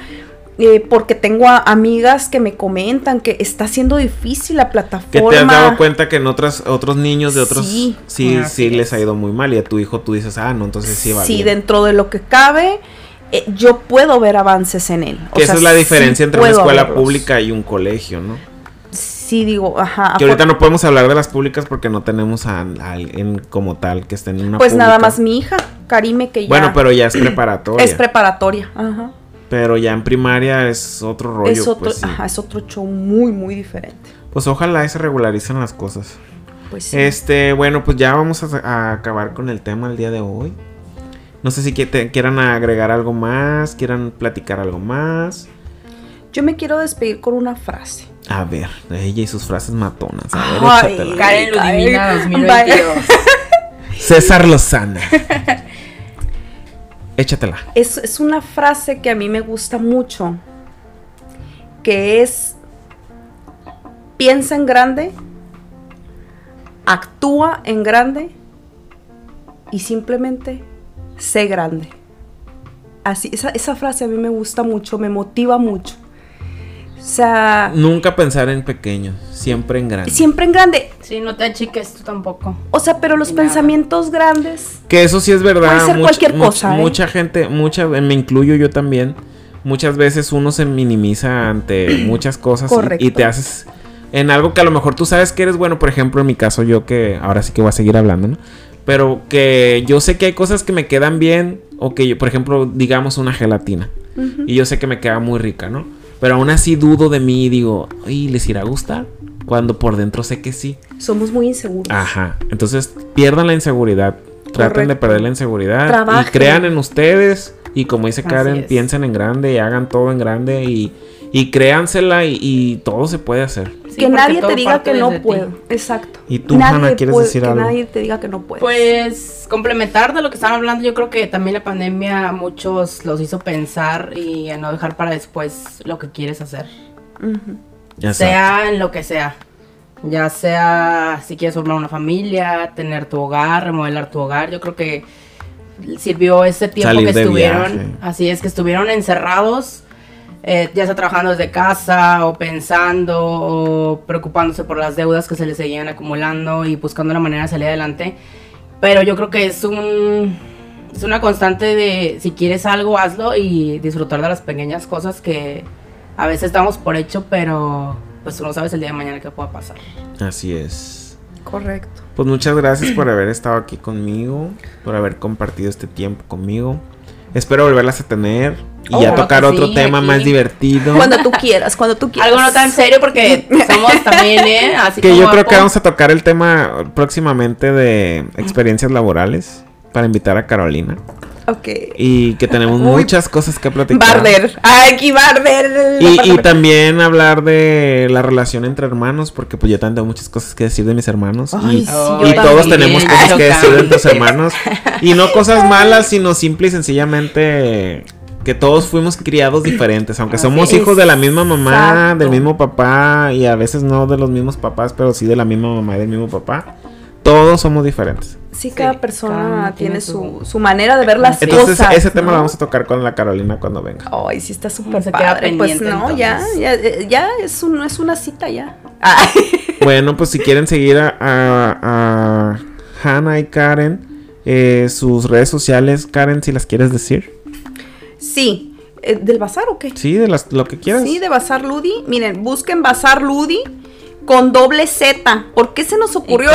eh, porque tengo amigas que me comentan que está siendo difícil la plataforma. Que te has dado cuenta que en otras, otros niños de otros sí, sí, sí les ha ido muy mal y a tu hijo tú dices, ah, no, entonces sí va Sí, dentro de lo que cabe, eh, yo puedo ver avances en él. que esa es la diferencia entre una escuela pública y un colegio, ¿no? Sí, digo, ajá. Que ahorita no podemos hablar de las públicas porque no tenemos a, alguien como tal que esté en una Pues nada más mi hija, Karime, que ya... Bueno, pero ya es [CLEARS THROAT] preparatoria. Es preparatoria, ajá. Pero ya en primaria es otro rollo. Es otro, pues, es otro show muy, muy diferente. Pues ojalá se regularicen las cosas. Pues sí. Este, bueno, pues ya vamos a, acabar con el tema el día de hoy. No sé si quieran agregar algo más, quieran platicar algo más. Yo me quiero despedir con una frase. A ver, ella y sus frases matonas. A ver, Karen Ludivina 2022. César Lozana. [LAUGHS] Échatela. Es, es una frase que a mí me gusta mucho, que es, piensa en grande, actúa en grande y simplemente sé grande. Así, esa, esa frase a mí me gusta mucho, me motiva mucho. O sea. Nunca pensar en pequeño, siempre en grande. Siempre en grande. Sí, no te achiques tú tampoco. O sea, pero los pensamientos grandes. Que eso sí es verdad. Puede ser cualquier cosa. ¿eh? Mucha gente, mucha, me incluyo yo también. Muchas veces uno se minimiza ante [CLEARS THROAT] muchas cosas y, te haces en algo que a lo mejor tú sabes que eres bueno. Por ejemplo, en mi caso, yo que ahora sí que voy a seguir hablando, ¿no? Pero que yo sé que hay cosas que me quedan bien. O que yo, por ejemplo, digamos una gelatina. Y yo sé que me queda muy rica, ¿no? Pero aún así dudo de mí y digo, ¿y les irá a gustar? Cuando por dentro sé que sí. Somos muy inseguros. Ajá. Entonces pierdan la inseguridad. Traten de perder la inseguridad. Y crean en ustedes. Y como dice Karen, piensen en grande y hagan todo en grande y, y créansela y todo se puede hacer que nadie te diga que no puedo. Exacto. ¿Y tú, nadie quieres decir que algo? nadie te diga que no puedes. Pues complementar de lo que están hablando, yo creo que también la pandemia muchos los hizo pensar y a no dejar para después lo que quieres hacer. sea en lo que sea. Ya sea si quieres formar una familia, tener tu hogar, remodelar tu hogar. Yo creo que sirvió ese tiempo que estuvieron. Así es, que estuvieron encerrados eh, ya sea trabajando desde casa o pensando o preocupándose por las deudas que se les seguían acumulando y buscando la manera de salir adelante. Pero yo creo que es un es una constante de si quieres algo hazlo y disfrutar de las pequeñas cosas que a veces estamos por hecho, pero pues tú no sabes el día de mañana qué pueda pasar. Así es. Correcto. Pues muchas gracias por haber estado aquí conmigo, por haber compartido este tiempo conmigo. Espero volverlas a tener y ya oh, tocar otro tema más divertido. Cuando tú quieras, cuando tú quieras. Algo no tan serio porque somos también, ¿eh? Así que yo creo que vamos a tocar el tema próximamente de experiencias laborales para invitar a Carolina. Ok. Y que tenemos muchas cosas que platicar. Barder. Aquí Barder. Y, y, también hablar de la relación entre hermanos, porque pues yo también tengo muchas cosas que decir de mis hermanos. y, todos tenemos cosas que decir de nuestros hermanos. Y no cosas malas, sino simple y sencillamente que todos fuimos criados diferentes, aunque somos hijos de la misma mamá, del mismo papá y a veces no de los mismos papás, pero sí de la misma mamá y del mismo papá. Todos somos diferentes. Sí, cada persona tiene su, su, manera de ver las Entonces, cosas. ese tema lo vamos a tocar con la Carolina cuando venga. Ay, sí está súper padre. Pues no, ya, ya, ya es, un, es una cita ya. [LAUGHS] Bueno, pues si quieren seguir a, a, Hannah y Karen, eh, sus redes sociales, Karen, si las quieres decir. Sí. Eh, ¿Del Bazar o qué? Sí, de las, lo que quieras. Sí, de Bazar Ludi. Miren, busquen Bazar Ludi con doble Z. ¿Por qué se nos ocurrió?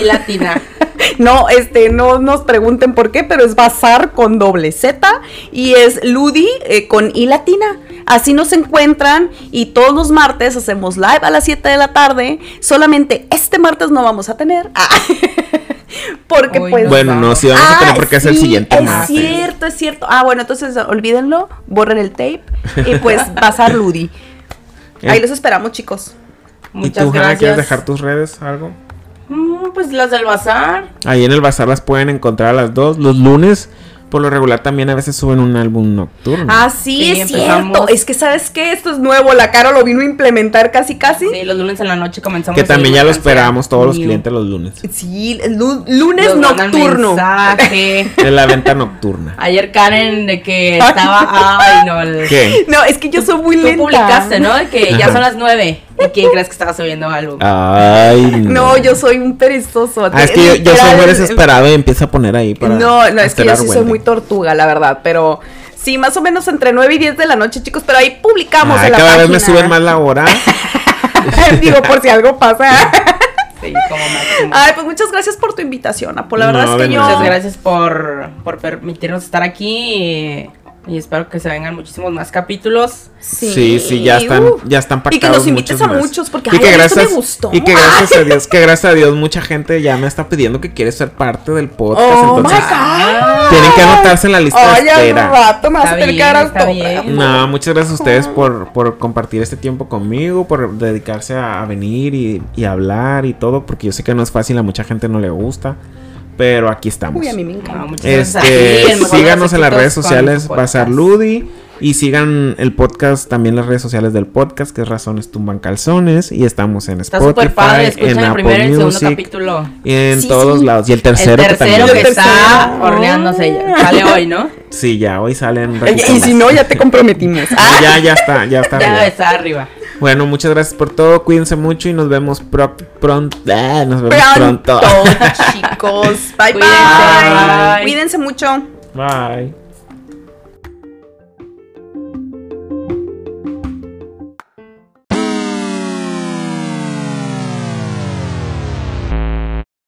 Y, latina. [LAUGHS] no, este, no nos pregunten por qué, pero es Bazar con doble Z y es Ludi eh, con I latina. Así nos encuentran y todos los martes hacemos live a las 7 de la tarde. Solamente este martes no vamos a tener. Ah. [LAUGHS] Porque pues... no. Bueno, no, sí vamos a tener Ah, porque es el siguiente Es martes. cierto, es cierto. Ah, bueno, entonces olvídenlo, borren el tape y pues [LAUGHS] Bazar Ludi. Ahí Eh. los esperamos, chicos. ¿Y Muchas tú, Hanna, gracias. quieres dejar tus redes, algo? Mm, pues las del bazar. Ahí en el bazar las pueden encontrar a las dos. Los lunes, por lo regular, también a veces suben un álbum nocturno. Ah, sí, Sí, es empezamos. cierto. Es que, ¿sabes qué? Esto es nuevo. La Caro lo vino a implementar casi, casi. Sí, los lunes en la noche comenzamos. que también ya lo esperamos todos los clientes los lunes. Sí, lunes mandan nocturno. mensaje. [LAUGHS] De la venta nocturna. Ayer Karen de que [LAUGHS] estaba. Ay, no. el- ¿Qué? No, es que yo soy muy Tú lenta. publicaste, ¿no? De que ya Ajá. son las nueve. ¿Y quién crees que estaba subiendo algo? Ay, No, yo soy un perezoso. Ah, es que yo, yo soy muy desesperado y empiezo a poner ahí para. No, no, es que yo sí soy muy tortuga, la verdad. Pero sí, más o menos entre 9 y 10 de la noche, chicos. Pero ahí publicamos Ay, en la cada vez me suben más la hora. [LAUGHS] Digo, por si algo pasa. Sí, como máximo. Ay, pues muchas gracias por tu invitación, Apo. La verdad No, es que yo. Muchas gracias por, por permitirnos estar aquí y, y espero que se vengan muchísimos más capítulos. Sí, sí, ya están, uh. ya están Y que pactados nos invites muchos a más. muchos, porque, y ay, que esto gracias, me gustó. Y que gracias a [LAUGHS] Dios, que gracias a Dios mucha gente ya me está pidiendo que quiere ser parte del podcast, Oh my entonces God. tienen que anotarse en la lista Ay, de espera. rato me Está bien, dar está bien. No, muchas gracias a ustedes por, por compartir este tiempo conmigo, por dedicarse a, a venir y, y hablar y todo, porque yo sé que no es fácil, a mucha gente no le gusta, pero aquí estamos. Uy, a mí me encanta. muchas gracias a ti, Este, síganos en las redes sociales, Bazar. Ludi. Y sigan el podcast, también las redes sociales del podcast, que es Razones Tumban Calzones. Y estamos en Está Spotify, súper padre, en el Apple primero y el segundo Music, capítulo. y en Sí, todos sí. lados. Y el tercero, el que tercero también. que El tercero. está horneándose ya. Sale hoy, ¿no? Sí, ya, hoy salen. Oye, y si no, ya te comprometimos. Ah, ya, ya está, ya está. [LAUGHS] Ya arriba. está arriba. Bueno, muchas gracias por todo. Cuídense mucho y nos vemos pro- pronto. Ah, nos vemos Pronto, pronto. chicos. [LAUGHS] Bye, bye. Cuídense. Cuídense mucho. Bye.